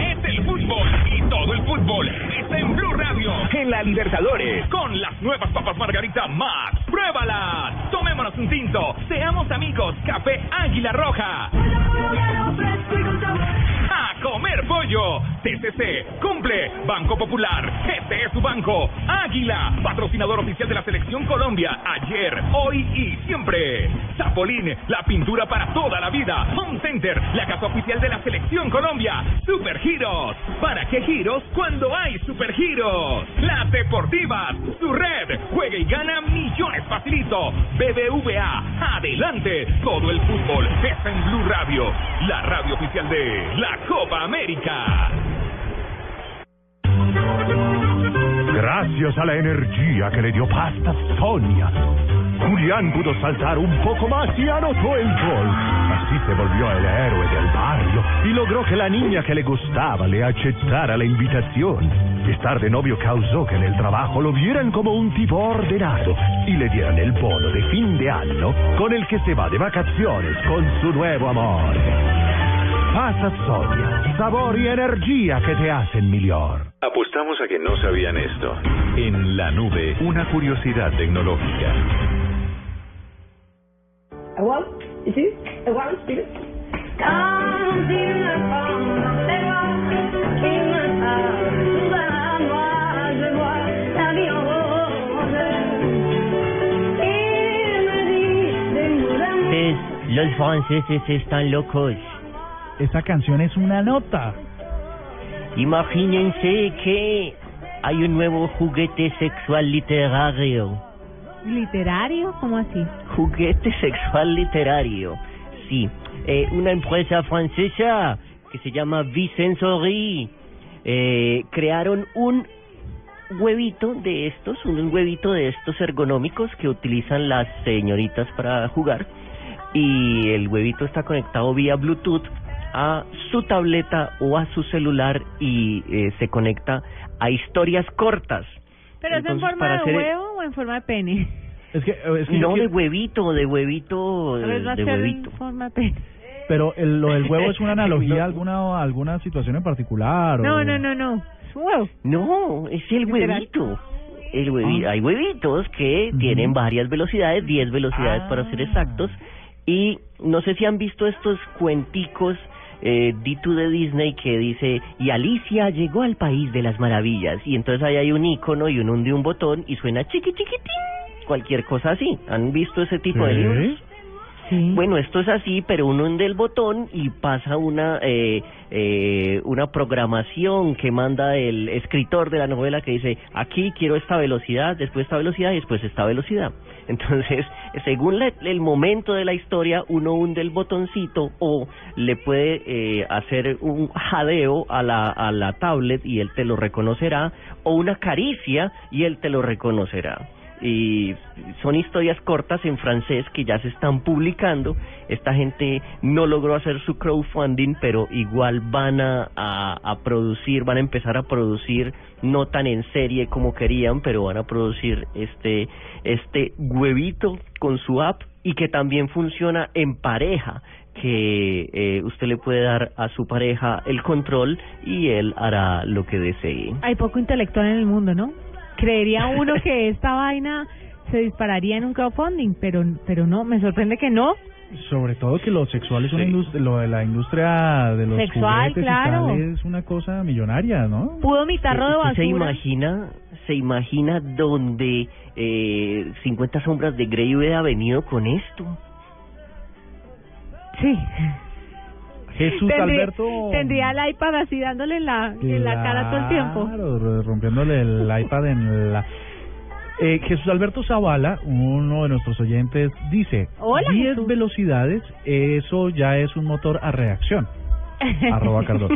es el fútbol. Y todo el fútbol está en Blue Radio. En la Libertadores. Con las nuevas papas Margarita Max. ¡Pruébalas! Tomémonos un tinto. Seamos amigos. Café Águila Roja. A comer pollo. TCC, cumple. Banco Popular, este es su banco. Águila, patrocinador oficial de la Selección Colombia, ayer, hoy y siempre. Zapolín, la pintura para toda la vida. Home Center, la casa oficial de la Selección Colombia. Super Giros, ¿para qué giros cuando hay super giros? Las Deportivas, su red, juega y gana millones facilito. BBVA, adelante. Todo el fútbol está en Blue Radio, la radio oficial de la Copa América. Gracias a la energía que le dio pasta Sonia, Julián pudo saltar un poco más y anotó el gol. Así se volvió el héroe del barrio y logró que la niña que le gustaba le aceptara la invitación. Estar de novio causó que en el trabajo lo vieran como un tipo ordenado y le dieran el bono de fin de año con el que se va de vacaciones con su nuevo amor. Pasa Sonia, sabor y energía que te hacen mejor. Apostamos a que no sabían esto. En la nube, una curiosidad tecnológica. Los franceses están locos. Esta canción es una nota. Imagínense que hay un nuevo juguete sexual literario. ¿Literario? ¿Cómo así? Juguete sexual literario. Sí, eh, una empresa francesa que se llama Vicensory eh, crearon un huevito de estos, un huevito de estos ergonómicos que utilizan las señoritas para jugar y el huevito está conectado vía Bluetooth a su tableta o a su celular y eh, se conecta a historias cortas. ¿Pero es en forma de hacer- huevo o en forma de pene? Es que, es que no de huevito, de huevito, A ver, va a de ser en huevito. forma de pene. Pero el, lo del huevo es una analogía a alguna, alguna situación en particular. No, o... no, no, no. Es un huevo. No, es el huevito. El huevi- Ah. Hay huevitos que tienen varias velocidades, 10 velocidades para ser Ah. exactos. Y no sé si han visto estos cuenticos eh, D2 de Disney que dice, y Alicia llegó al país de las maravillas. Y entonces ahí hay un icono y uno hunde un botón y suena chiqui chiquitín. Cualquier cosa así. ¿Han visto ese tipo de Bueno, esto es así, pero uno hunde el botón y pasa una eh, eh, una programación que manda el escritor de la novela que dice aquí quiero esta velocidad, después esta velocidad y después esta velocidad. Entonces, según el momento de la historia, uno hunde el botoncito o le puede eh, hacer un jadeo a la, a la tablet y él te lo reconocerá o una caricia y él te lo reconocerá y son historias cortas en francés que ya se están publicando. Esta gente no logró hacer su crowdfunding, pero igual van a, a, producir, van a empezar a producir, no tan en serie como querían, pero van a producir este, este huevito con su app y que también funciona en pareja que eh, usted le puede dar a su pareja el control y él hará lo que desee. Hay poco intelectual en el mundo, ¿no? Creería uno que esta vaina se dispararía en un crowdfunding, pero pero no, me sorprende que no. Sobre todo que lo sexual es una industria, lo de la industria de los Sexual, juguetes y claro. tal es una cosa millonaria, ¿no? Pudo mi tarro de ¿Usted se basura. imagina, se imagina donde eh, 50 sombras de Grey hubiera venido con esto? Sí. Jesús Tendría- Alberto. Tendría el iPad así dándole en la, en la cara todo el tiempo. Claro, rompiéndole el iPad en la... Eh, Jesús Alberto Zavala, uno de nuestros oyentes, dice, Hola, 10 Jesús. velocidades, eso ya es un motor a reacción. Arroba Cardoso.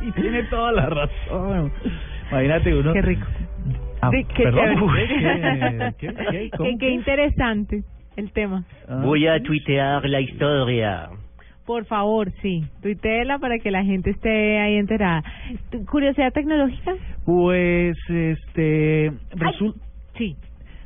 y tiene toda la razón. Imagínate uno... Qué rico. Ah, Sí, qué perdón, chévere. ¿qué? ¿Qué? ¿Qué? ¿Cómo Qué- qué interesante el tema. Ah, Voy a tuitear la historia. Por favor, sí. Tuiteela para que la gente esté ahí enterada. ¿Tu- ¿Curiosidad tecnológica? Pues, este... resul- Sí.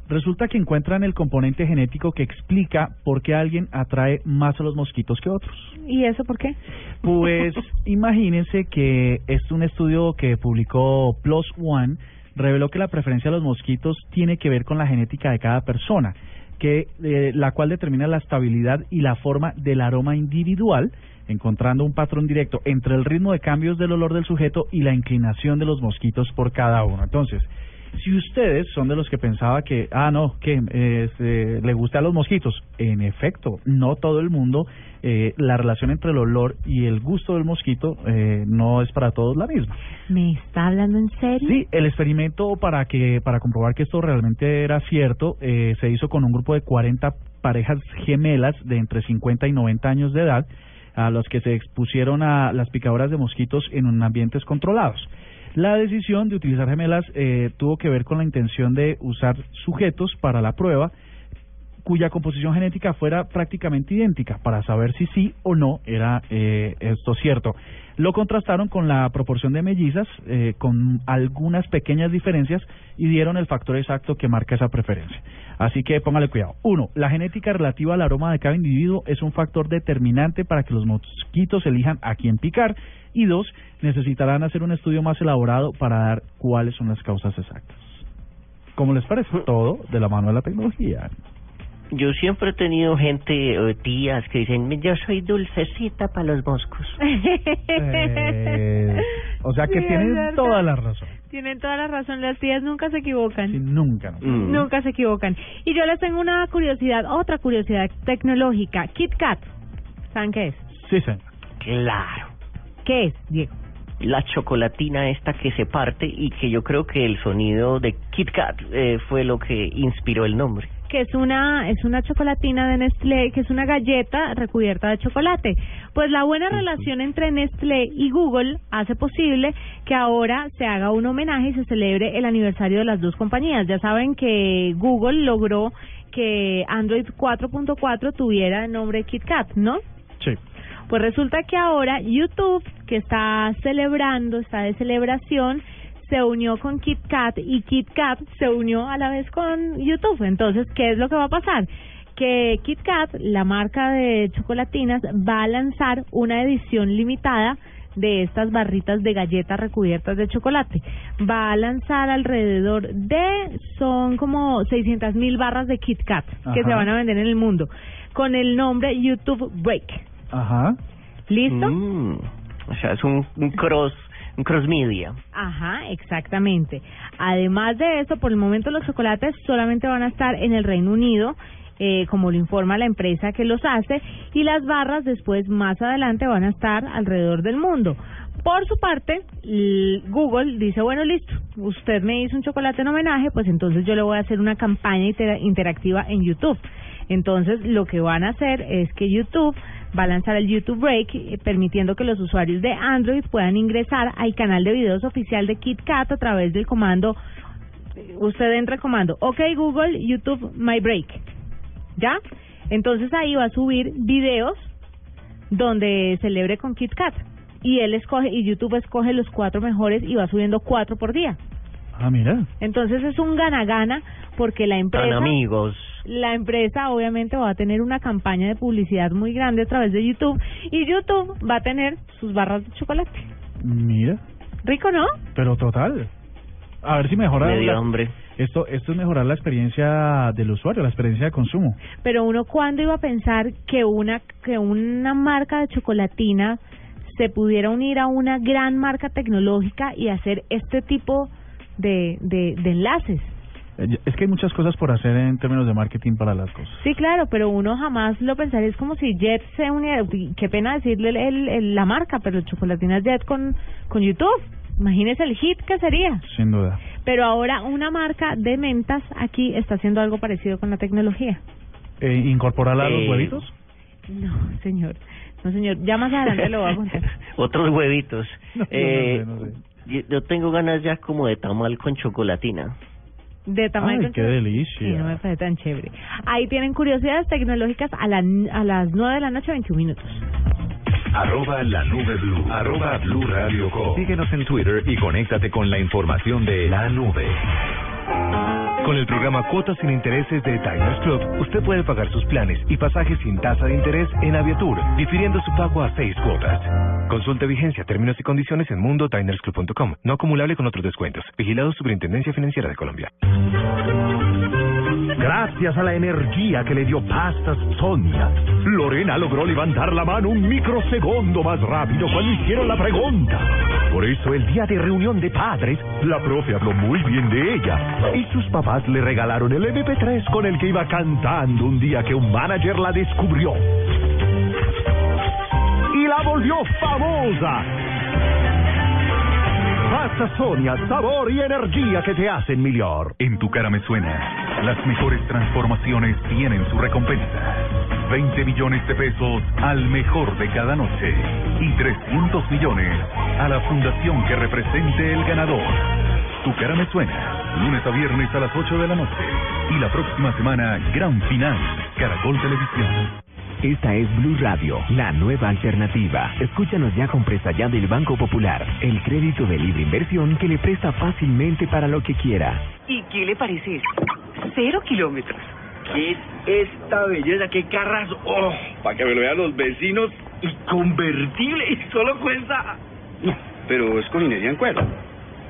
Resulta que encuentran el componente genético que explica por qué alguien atrae más a los mosquitos que otros. ¿Y eso por qué? Pues imagínense que es un estudio que publicó Plus One reveló que la preferencia de los mosquitos tiene que ver con la genética de cada persona. Que eh, la cual determina la estabilidad y la forma del aroma individual, encontrando un patrón directo entre el ritmo de cambios del olor del sujeto y la inclinación de los mosquitos por cada uno. Entonces, si ustedes son de los que pensaba que, ah, no, que este, le gusta a los mosquitos, en efecto, no todo el mundo, eh, la relación entre el olor y el gusto del mosquito eh, no es para todos la misma. ¿Me está hablando en serio? Sí, el experimento para que para comprobar que esto realmente era cierto eh, se hizo con un grupo de 40 parejas gemelas de entre 50 y 90 años de edad a los que se expusieron a las picadoras de mosquitos en ambientes controlados. La decisión de utilizar gemelas eh, tuvo que ver con la intención de usar sujetos para la prueba cuya composición genética fuera prácticamente idéntica para saber si sí o no era eh, esto cierto. Lo contrastaron con la proporción de mellizas eh, con algunas pequeñas diferencias y dieron el factor exacto que marca esa preferencia. Así que póngale cuidado. Uno, la genética relativa al aroma de cada individuo es un factor determinante para que los mosquitos elijan a quién picar. Y dos, necesitarán hacer un estudio más elaborado para dar cuáles son las causas exactas. ¿Cómo les parece? Todo de la mano de la tecnología. Yo siempre he tenido gente, eh, tías, que dicen, yo soy dulcecita para los moscos. Eh, o sea que Sí, tienen toda la razón. Tienen toda la razón, las tías nunca se equivocan. Sí, nunca. no. Mm. Nunca se equivocan. Y yo les tengo una curiosidad, otra curiosidad tecnológica. Kit Kat. ¿Saben qué es? Sí, señor. Claro. ¿Qué es, Diego? La chocolatina esta que se parte y que yo creo que el sonido de Kit Kat eh, fue lo que inspiró el nombre. Que es una es una chocolatina de Nestlé, que es una galleta recubierta de chocolate. Pues la buena relación entre Nestlé y Google hace posible que ahora se haga un homenaje y se celebre el aniversario de las dos compañías. Ya saben que Google logró que Android 4.4 tuviera el nombre KitKat, ¿no? Sí. Pues resulta que ahora YouTube, que está celebrando, está de celebración, se unió con KitKat y KitKat se unió a la vez con YouTube. Entonces, ¿qué es lo que va a pasar? Que KitKat, la marca de chocolatinas, va a lanzar una edición limitada de estas barritas de galletas recubiertas de chocolate. Va a lanzar alrededor de, son como 600 mil barras de KitKat que Ajá. se van a vender en el mundo, con el nombre YouTube Break. Ajá. ¿Listo? Mm, o sea, es un, un cross, un cross media. Ajá, exactamente. Además de eso, por el momento los chocolates solamente van a estar en el Reino Unido, eh, como lo informa la empresa que los hace, y las barras después, más adelante, van a estar alrededor del mundo. Por su parte, Google dice, bueno, listo, usted me hizo un chocolate en homenaje, pues entonces yo le voy a hacer una campaña intera- interactiva en YouTube. Entonces, lo que van a hacer es que YouTube va a lanzar el YouTube Break, eh, permitiendo que los usuarios de Android puedan ingresar al canal de videos oficial de KitKat a través del comando. Usted entra el comando, OK Google, YouTube My Break. ¿Ya? Entonces ahí va a subir videos donde celebre con KitKat. Y él escoge, y YouTube escoge los cuatro mejores y va subiendo cuatro por día. Ah, mira. Entonces es un gana-gana porque la Tan empresa amigos. La empresa obviamente va a tener una campaña de publicidad muy grande a través de YouTube y YouTube va a tener sus barras de chocolate. Mira. Rico, ¿no? Pero total. A ver si mejora. Me dio la- hambre. Esto, esto es mejorar la experiencia del usuario, la experiencia de consumo. Pero uno cuándo iba a pensar que una que una marca de chocolatina se pudiera unir a una gran marca tecnológica y hacer este tipo de, de, de enlaces. Es que hay muchas cosas por hacer en términos de marketing para las cosas. Sí, claro, pero uno jamás lo pensaría. Es como si Jet se uniera. Qué pena decirle el, el- la marca, pero Chocolatina Jet con, con YouTube. Imagínese el hit que sería. Sin duda. Pero ahora una marca de mentas aquí está haciendo algo parecido con la tecnología. Eh, ¿Incorporarla a los Eh, huevitos? No, señor. No, señor. Ya más adelante lo voy a contar. Otros huevitos. No, no, eh, no sé, no sé. Yo tengo ganas ya como de tamal con chocolatina. De tamaño. Ay, qué delicia. Sí, no me parece tan chévere. Ahí tienen curiosidades tecnológicas a, la, a las 9 de la noche, 21 minutos. Arroba la nube blue. Arroba blue radio com. Síguenos en Twitter y conéctate con la información de la nube. Con el programa Cuotas sin Intereses de Diners Club, usted puede pagar sus planes y pasajes sin tasa de interés en Aviatur, difiriendo su pago a seis cuotas. Consulte vigencia, términos y condiciones en mundodinersclub.com. No acumulable con otros descuentos. Vigilado Superintendencia Financiera de Colombia. Gracias a la energía que le dio Pastas Sonia, Lorena logró levantar la mano un microsegundo más rápido cuando hicieron la pregunta. Por eso el día de reunión de padres, la profe habló muy bien de ella y sus papás le regalaron el MP3 con el que iba cantando un día que un manager la descubrió. Y la volvió famosa. Pasta Sonia, sabor y energía que te hacen mejor. En tu cara me suena. Las mejores transformaciones tienen su recompensa. 20 millones de pesos al mejor de cada noche y 300 millones a la fundación que represente el ganador. Tu cara me suena. Lunes a viernes a las 8 de la noche. Y la próxima semana, gran final. Caracol Televisión. Esta es Blue Radio, la nueva alternativa. Escúchanos ya con presta ya del Banco Popular, el crédito de libre inversión que le presta fácilmente para lo que quiera. ¿Y qué le parece esto? Cero kilómetros. ¿Qué es esta belleza? ¿Qué carras? ¡Oh! Para que me lo vean los vecinos. Y convertible. Y solo cuesta... No, pero es cojinera en cuero.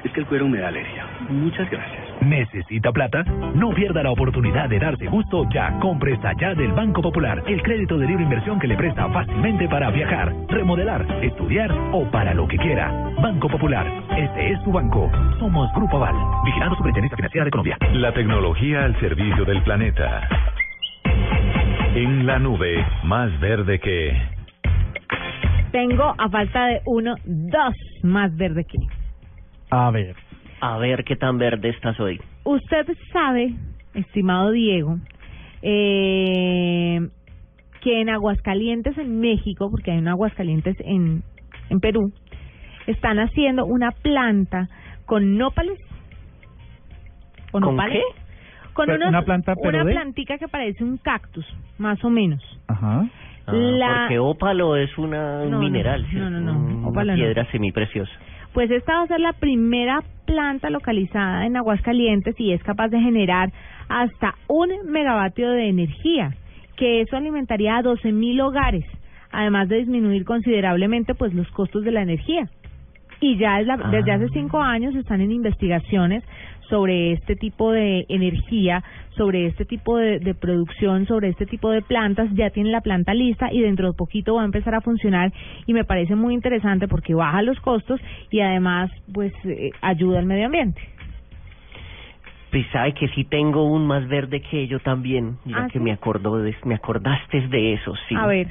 Es que el cuero me da alergia. Muchas gracias. ¿Necesita plata? No pierda la oportunidad de darse gusto ya. Compre esta ya del Banco Popular. El crédito de libre inversión que le presta fácilmente para viajar, remodelar, estudiar o para lo que quiera. Banco Popular. Este es tu banco. Somos Grupo Aval. Vigilando Superintendencia Financiera de Colombia. La tecnología al servicio del planeta. En la nube, más verde que... Tengo a falta de uno, dos más verde que. A ver. A ver qué tan verde estás hoy. Usted sabe, estimado Diego, eh, que en Aguascalientes, en México, porque hay un Aguascalientes en, en Perú, están haciendo una planta con nópales. ¿O ¿Con nopales? qué? Con Pero unos- una planta, pero una de- plantica que parece un cactus, más o menos. Ajá. Ah, La- Porque ópalo es una, un No, no, mineral, no, no, no, Una ópalo no. piedra semipreciosa. Pues esta va a ser la primera planta localizada en Aguascalientes y es capaz de generar hasta un megavatio de energía, que eso alimentaría a 12 mil hogares, además de disminuir considerablemente pues los costos de la energía. Y ya es la- desde hace cinco años están en investigaciones sobre este tipo de energía, sobre este tipo de, de producción, sobre este tipo de plantas. Ya tienen la planta lista y dentro de poquito va a empezar a funcionar y me parece muy interesante porque baja los costos y además pues eh, ayuda al medio ambiente. Pues sabe que sí tengo un más verde que yo también. Ya ¿Ah, que sí? me acordó de, me acordaste de eso, sí. A ver,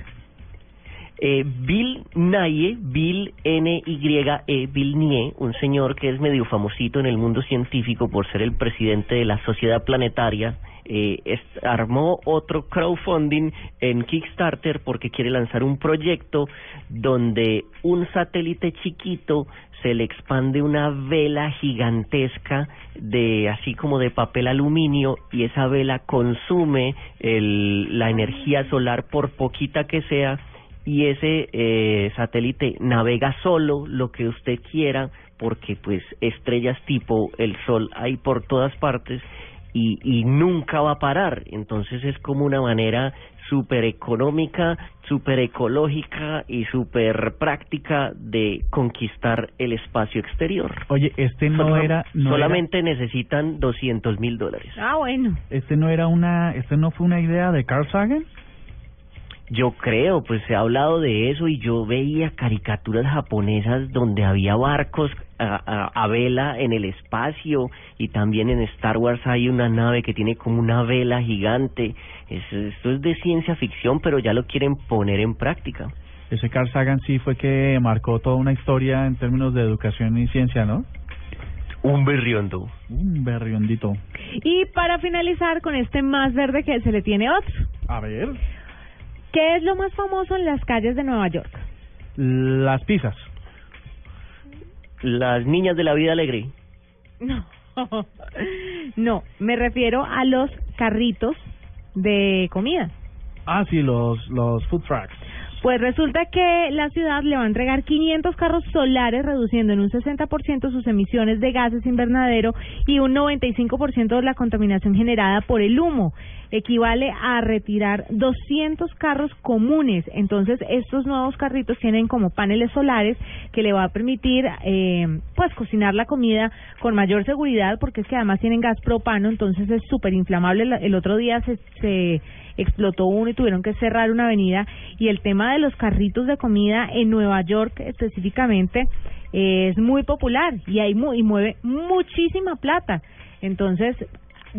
Eh, Bill Nye, Bill N-Y-E, Bill Nye, un señor que es medio famosito en el mundo científico por ser el presidente de la Sociedad Planetaria, eh, armó otro crowdfunding en Kickstarter porque quiere lanzar un proyecto donde un satélite chiquito se le expande una vela gigantesca de así como de papel aluminio y esa vela consume el, la energía solar por poquita que sea y ese eh, satélite navega solo lo que usted quiera porque pues estrellas tipo el sol hay por todas partes y, y nunca va a parar entonces es como una manera súper económica, súper ecológica y súper práctica de conquistar el espacio exterior. Oye, este no Solo- era... No solamente necesitan 200 mil dólares. ah bueno. Este no era una... Este no fue una idea de Carl Sagan. Yo creo, pues se ha hablado de eso y yo veía caricaturas japonesas donde había barcos a, a- a vela en el espacio y también en Star Wars hay una nave que tiene como una vela gigante. Es- esto es de ciencia ficción, pero ya lo quieren poner en práctica. Ese Carl Sagan sí fue que marcó toda una historia en términos de educación y ciencia, ¿no? Un berriondo. Un berriondito. Y para finalizar con este más verde que se le tiene otro. A ver. ¿Qué es lo más famoso en las calles de Nueva York? Las pizzas. Las niñas de la vida alegre. No, no, me refiero a los carritos de comida. Ah, sí, los, los food trucks. Pues resulta que la ciudad le va a entregar 500 carros solares, reduciendo en un 60% sus emisiones de gases invernadero y un 95% de la contaminación generada por el humo. Equivale a retirar 200 carros comunes. Entonces, estos nuevos carritos tienen como paneles solares que le va a permitir, eh, pues, cocinar la comida con mayor seguridad, porque es que además tienen gas propano, entonces es súper inflamable. El- otro día se, se explotó uno y tuvieron que cerrar una avenida. Y el tema de los carritos de comida en Nueva York específicamente eh, es muy popular y, hay mu y mueve muchísima plata. Entonces,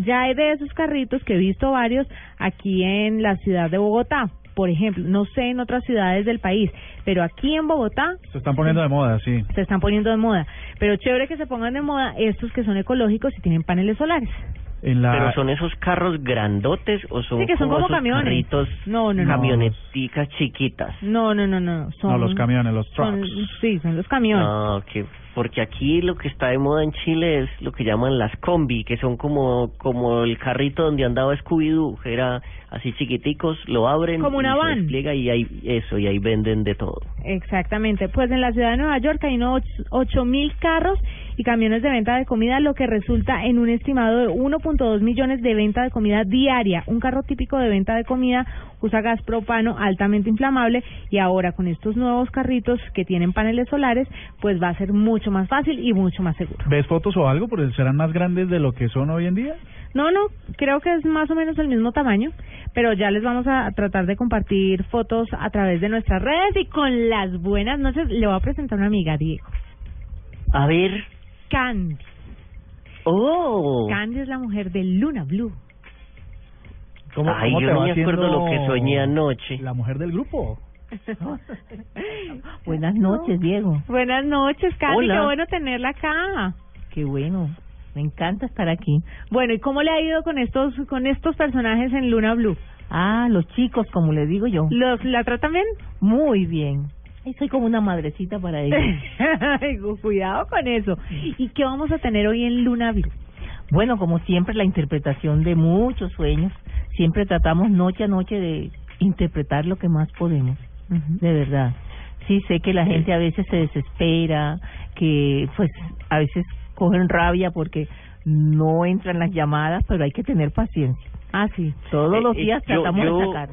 ya hay de esos carritos que he visto varios aquí en la ciudad de Bogotá. Por ejemplo, no sé en otras ciudades del país, pero aquí en Bogotá Se están poniendo de moda, sí. se están poniendo de moda. Pero chévere que se pongan de moda estos que son ecológicos y tienen paneles solares. En la... Pero son esos carros grandotes o son, Sí, que son como camiones. carritos, No, no, no. camioneticas chiquitas. No, no, no, no. Son, No, los camiones, los son- trucks. sí, son los camiones. Ah, ok. Porque aquí lo que está de moda en Chile es lo que llaman las combi, que son como como el carrito donde andaba Scooby-Doo, era así chiquiticos, lo abren Como una y se van. despliega y ahí eso y ahí venden de todo. Exactamente. Pues en la ciudad de Nueva York hay unos ocho mil carros y camiones de venta de comida, lo que resulta en un estimado de 1.2 millones de venta de comida diaria. Un carro típico de venta de comida usa gas propano altamente inflamable y ahora con estos nuevos carritos que tienen paneles solares, pues va a ser mucho más fácil y mucho más seguro. ¿Ves fotos o algo? Porque serán más grandes de lo que son hoy en día. No, no, creo que es más o menos el mismo tamaño, pero ya les vamos a tratar de compartir fotos a través de nuestras redes y con las buenas noches le voy a presentar a una amiga, Diego. A ver, Candy. oh, Candy es la mujer de Luna Blue. ¿Cómo, Ay, cómo yo no me acuerdo lo que soñé anoche. La mujer del grupo. Buenas noches, Diego. Buenas noches, Candy, Hola. qué bueno tenerla acá. Qué bueno. Me encanta estar aquí. Bueno, ¿y cómo le ha ido con estos con estos personajes en Luna Blue? Ah, los chicos, como les digo yo. ¿Los la tratan bien? Muy bien. Ay, soy como una madrecita para ellos. Cuidado con eso. ¿Y qué vamos a tener hoy en Luna Blue? Bueno, como siempre, la interpretación de muchos sueños. Siempre tratamos noche a noche de interpretar lo que más podemos. De verdad. Sí, sé que la gente a veces se desespera, que pues a veces cogen rabia porque no entran las llamadas, pero hay que tener paciencia. Ah, sí. Todos Eh, los eh, días yo- tratamos yo- de sacar.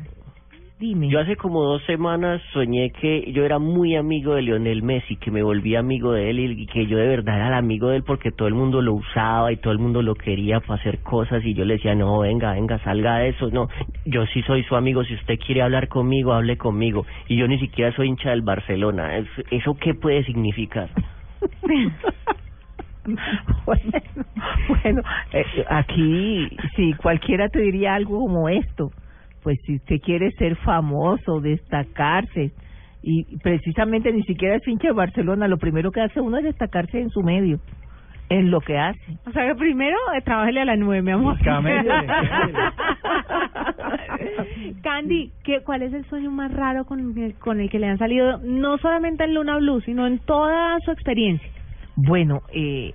Dime. Yo hace como dos semanas soñé que yo era muy amigo de Lionel Messi, que me volví amigo de él y que yo de verdad era el amigo de él porque todo el mundo lo usaba y todo el mundo lo quería para hacer cosas y yo le decía, no, venga, venga, salga de eso. No, yo sí soy su amigo, si usted quiere hablar conmigo, hable conmigo. Y yo ni siquiera soy hincha del Barcelona. Es- ¿Eso qué puede significar? bueno, bueno eh, aquí si cualquiera te diría algo como esto, pues si usted quiere ser famoso, destacarse, y precisamente ni siquiera es hincha de Barcelona, lo primero que hace uno es destacarse en su medio, en lo que hace. O sea, que primero eh, a la nueve, mi amor. Candy, ¿qué, ¿cuál es el sueño más raro con, el- con el que le han salido, no solamente en Luna Blue, sino en toda su experiencia? Bueno, eh,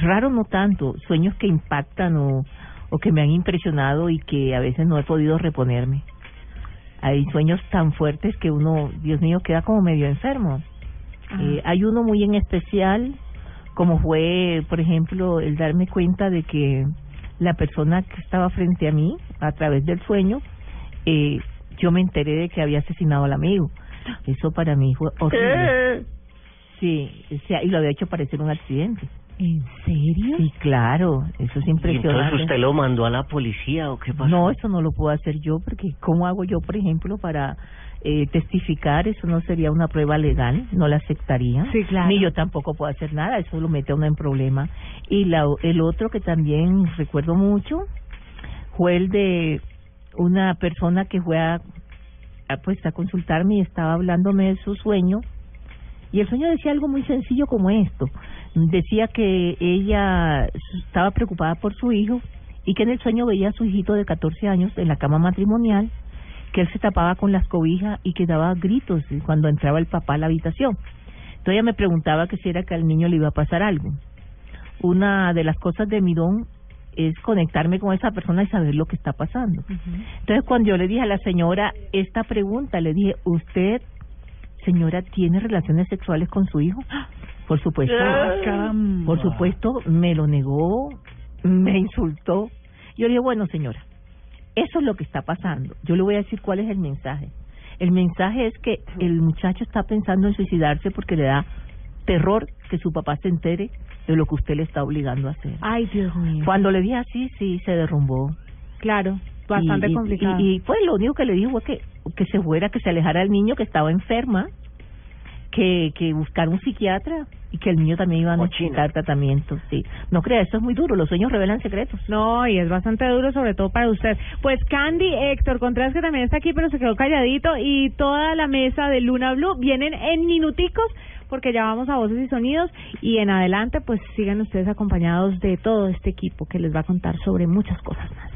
raro no tanto, sueños que impactan o, o que me han impresionado y que a veces no he podido reponerme. Hay sueños tan fuertes que uno, Dios mío, queda como medio enfermo. Eh, hay uno muy en especial, como fue, por ejemplo, el darme cuenta de que la persona que estaba frente a mí, a través del sueño, eh, yo me enteré de que había asesinado al amigo. Eso para mí fue horrible. Sí, sea, y lo había hecho parecer un accidente. ¿En serio? Sí, claro, eso es ¿Y impresionante. entonces usted lo mandó a la policía o qué pasó? No, eso no lo puedo hacer yo, porque ¿cómo hago yo, por ejemplo, para eh, testificar? Eso no sería una prueba legal, no la aceptaría. Sí, claro. Ni yo tampoco puedo hacer nada, eso lo mete a uno en problema. Y la, el otro que también recuerdo mucho fue el de una persona que fue a, a, pues, a consultarme y estaba hablándome de su sueño. Y el sueño decía algo muy sencillo como esto. Decía que ella estaba preocupada por su hijo y que en el sueño veía a su hijito de 14 años en la cama matrimonial, que él se tapaba con las cobijas y que daba gritos cuando entraba el papá a la habitación. Entonces ella me preguntaba que si era que al niño le iba a pasar algo. Una de las cosas de mi don es conectarme con esa persona y saber lo que está pasando. Entonces cuando yo le dije a la señora esta pregunta, le dije, ¿usted, señora, tiene relaciones sexuales con su hijo? Por supuesto, Ah, caramba. por supuesto, me lo negó, me insultó. Yo le dije, bueno, señora, Eso es lo que está pasando. Yo le voy a decir cuál es el mensaje. El mensaje es que el muchacho está pensando en suicidarse porque le da terror que su papá se entere de lo que usted le está obligando a hacer. Ay, Dios mío. Cuando le dije así, sí, se derrumbó. Claro, bastante Y- y- complicado. Y, y, pues lo único que le dijo fue que, que se fuera, que se alejara del niño que estaba enferma, que, que buscara un psiquiatra y que el niño también iba a necesitar tratamiento. Sí. No crea, eso es muy duro. Los sueños revelan secretos. No, y es bastante duro, sobre todo para usted. Pues Candy, Héctor Contreras, que también está aquí, pero se quedó calladito, y toda la mesa de Luna Blue vienen en minuticos, porque ya vamos a voces y sonidos, y en adelante, pues sigan ustedes acompañados de todo este equipo que les va a contar sobre muchas cosas más.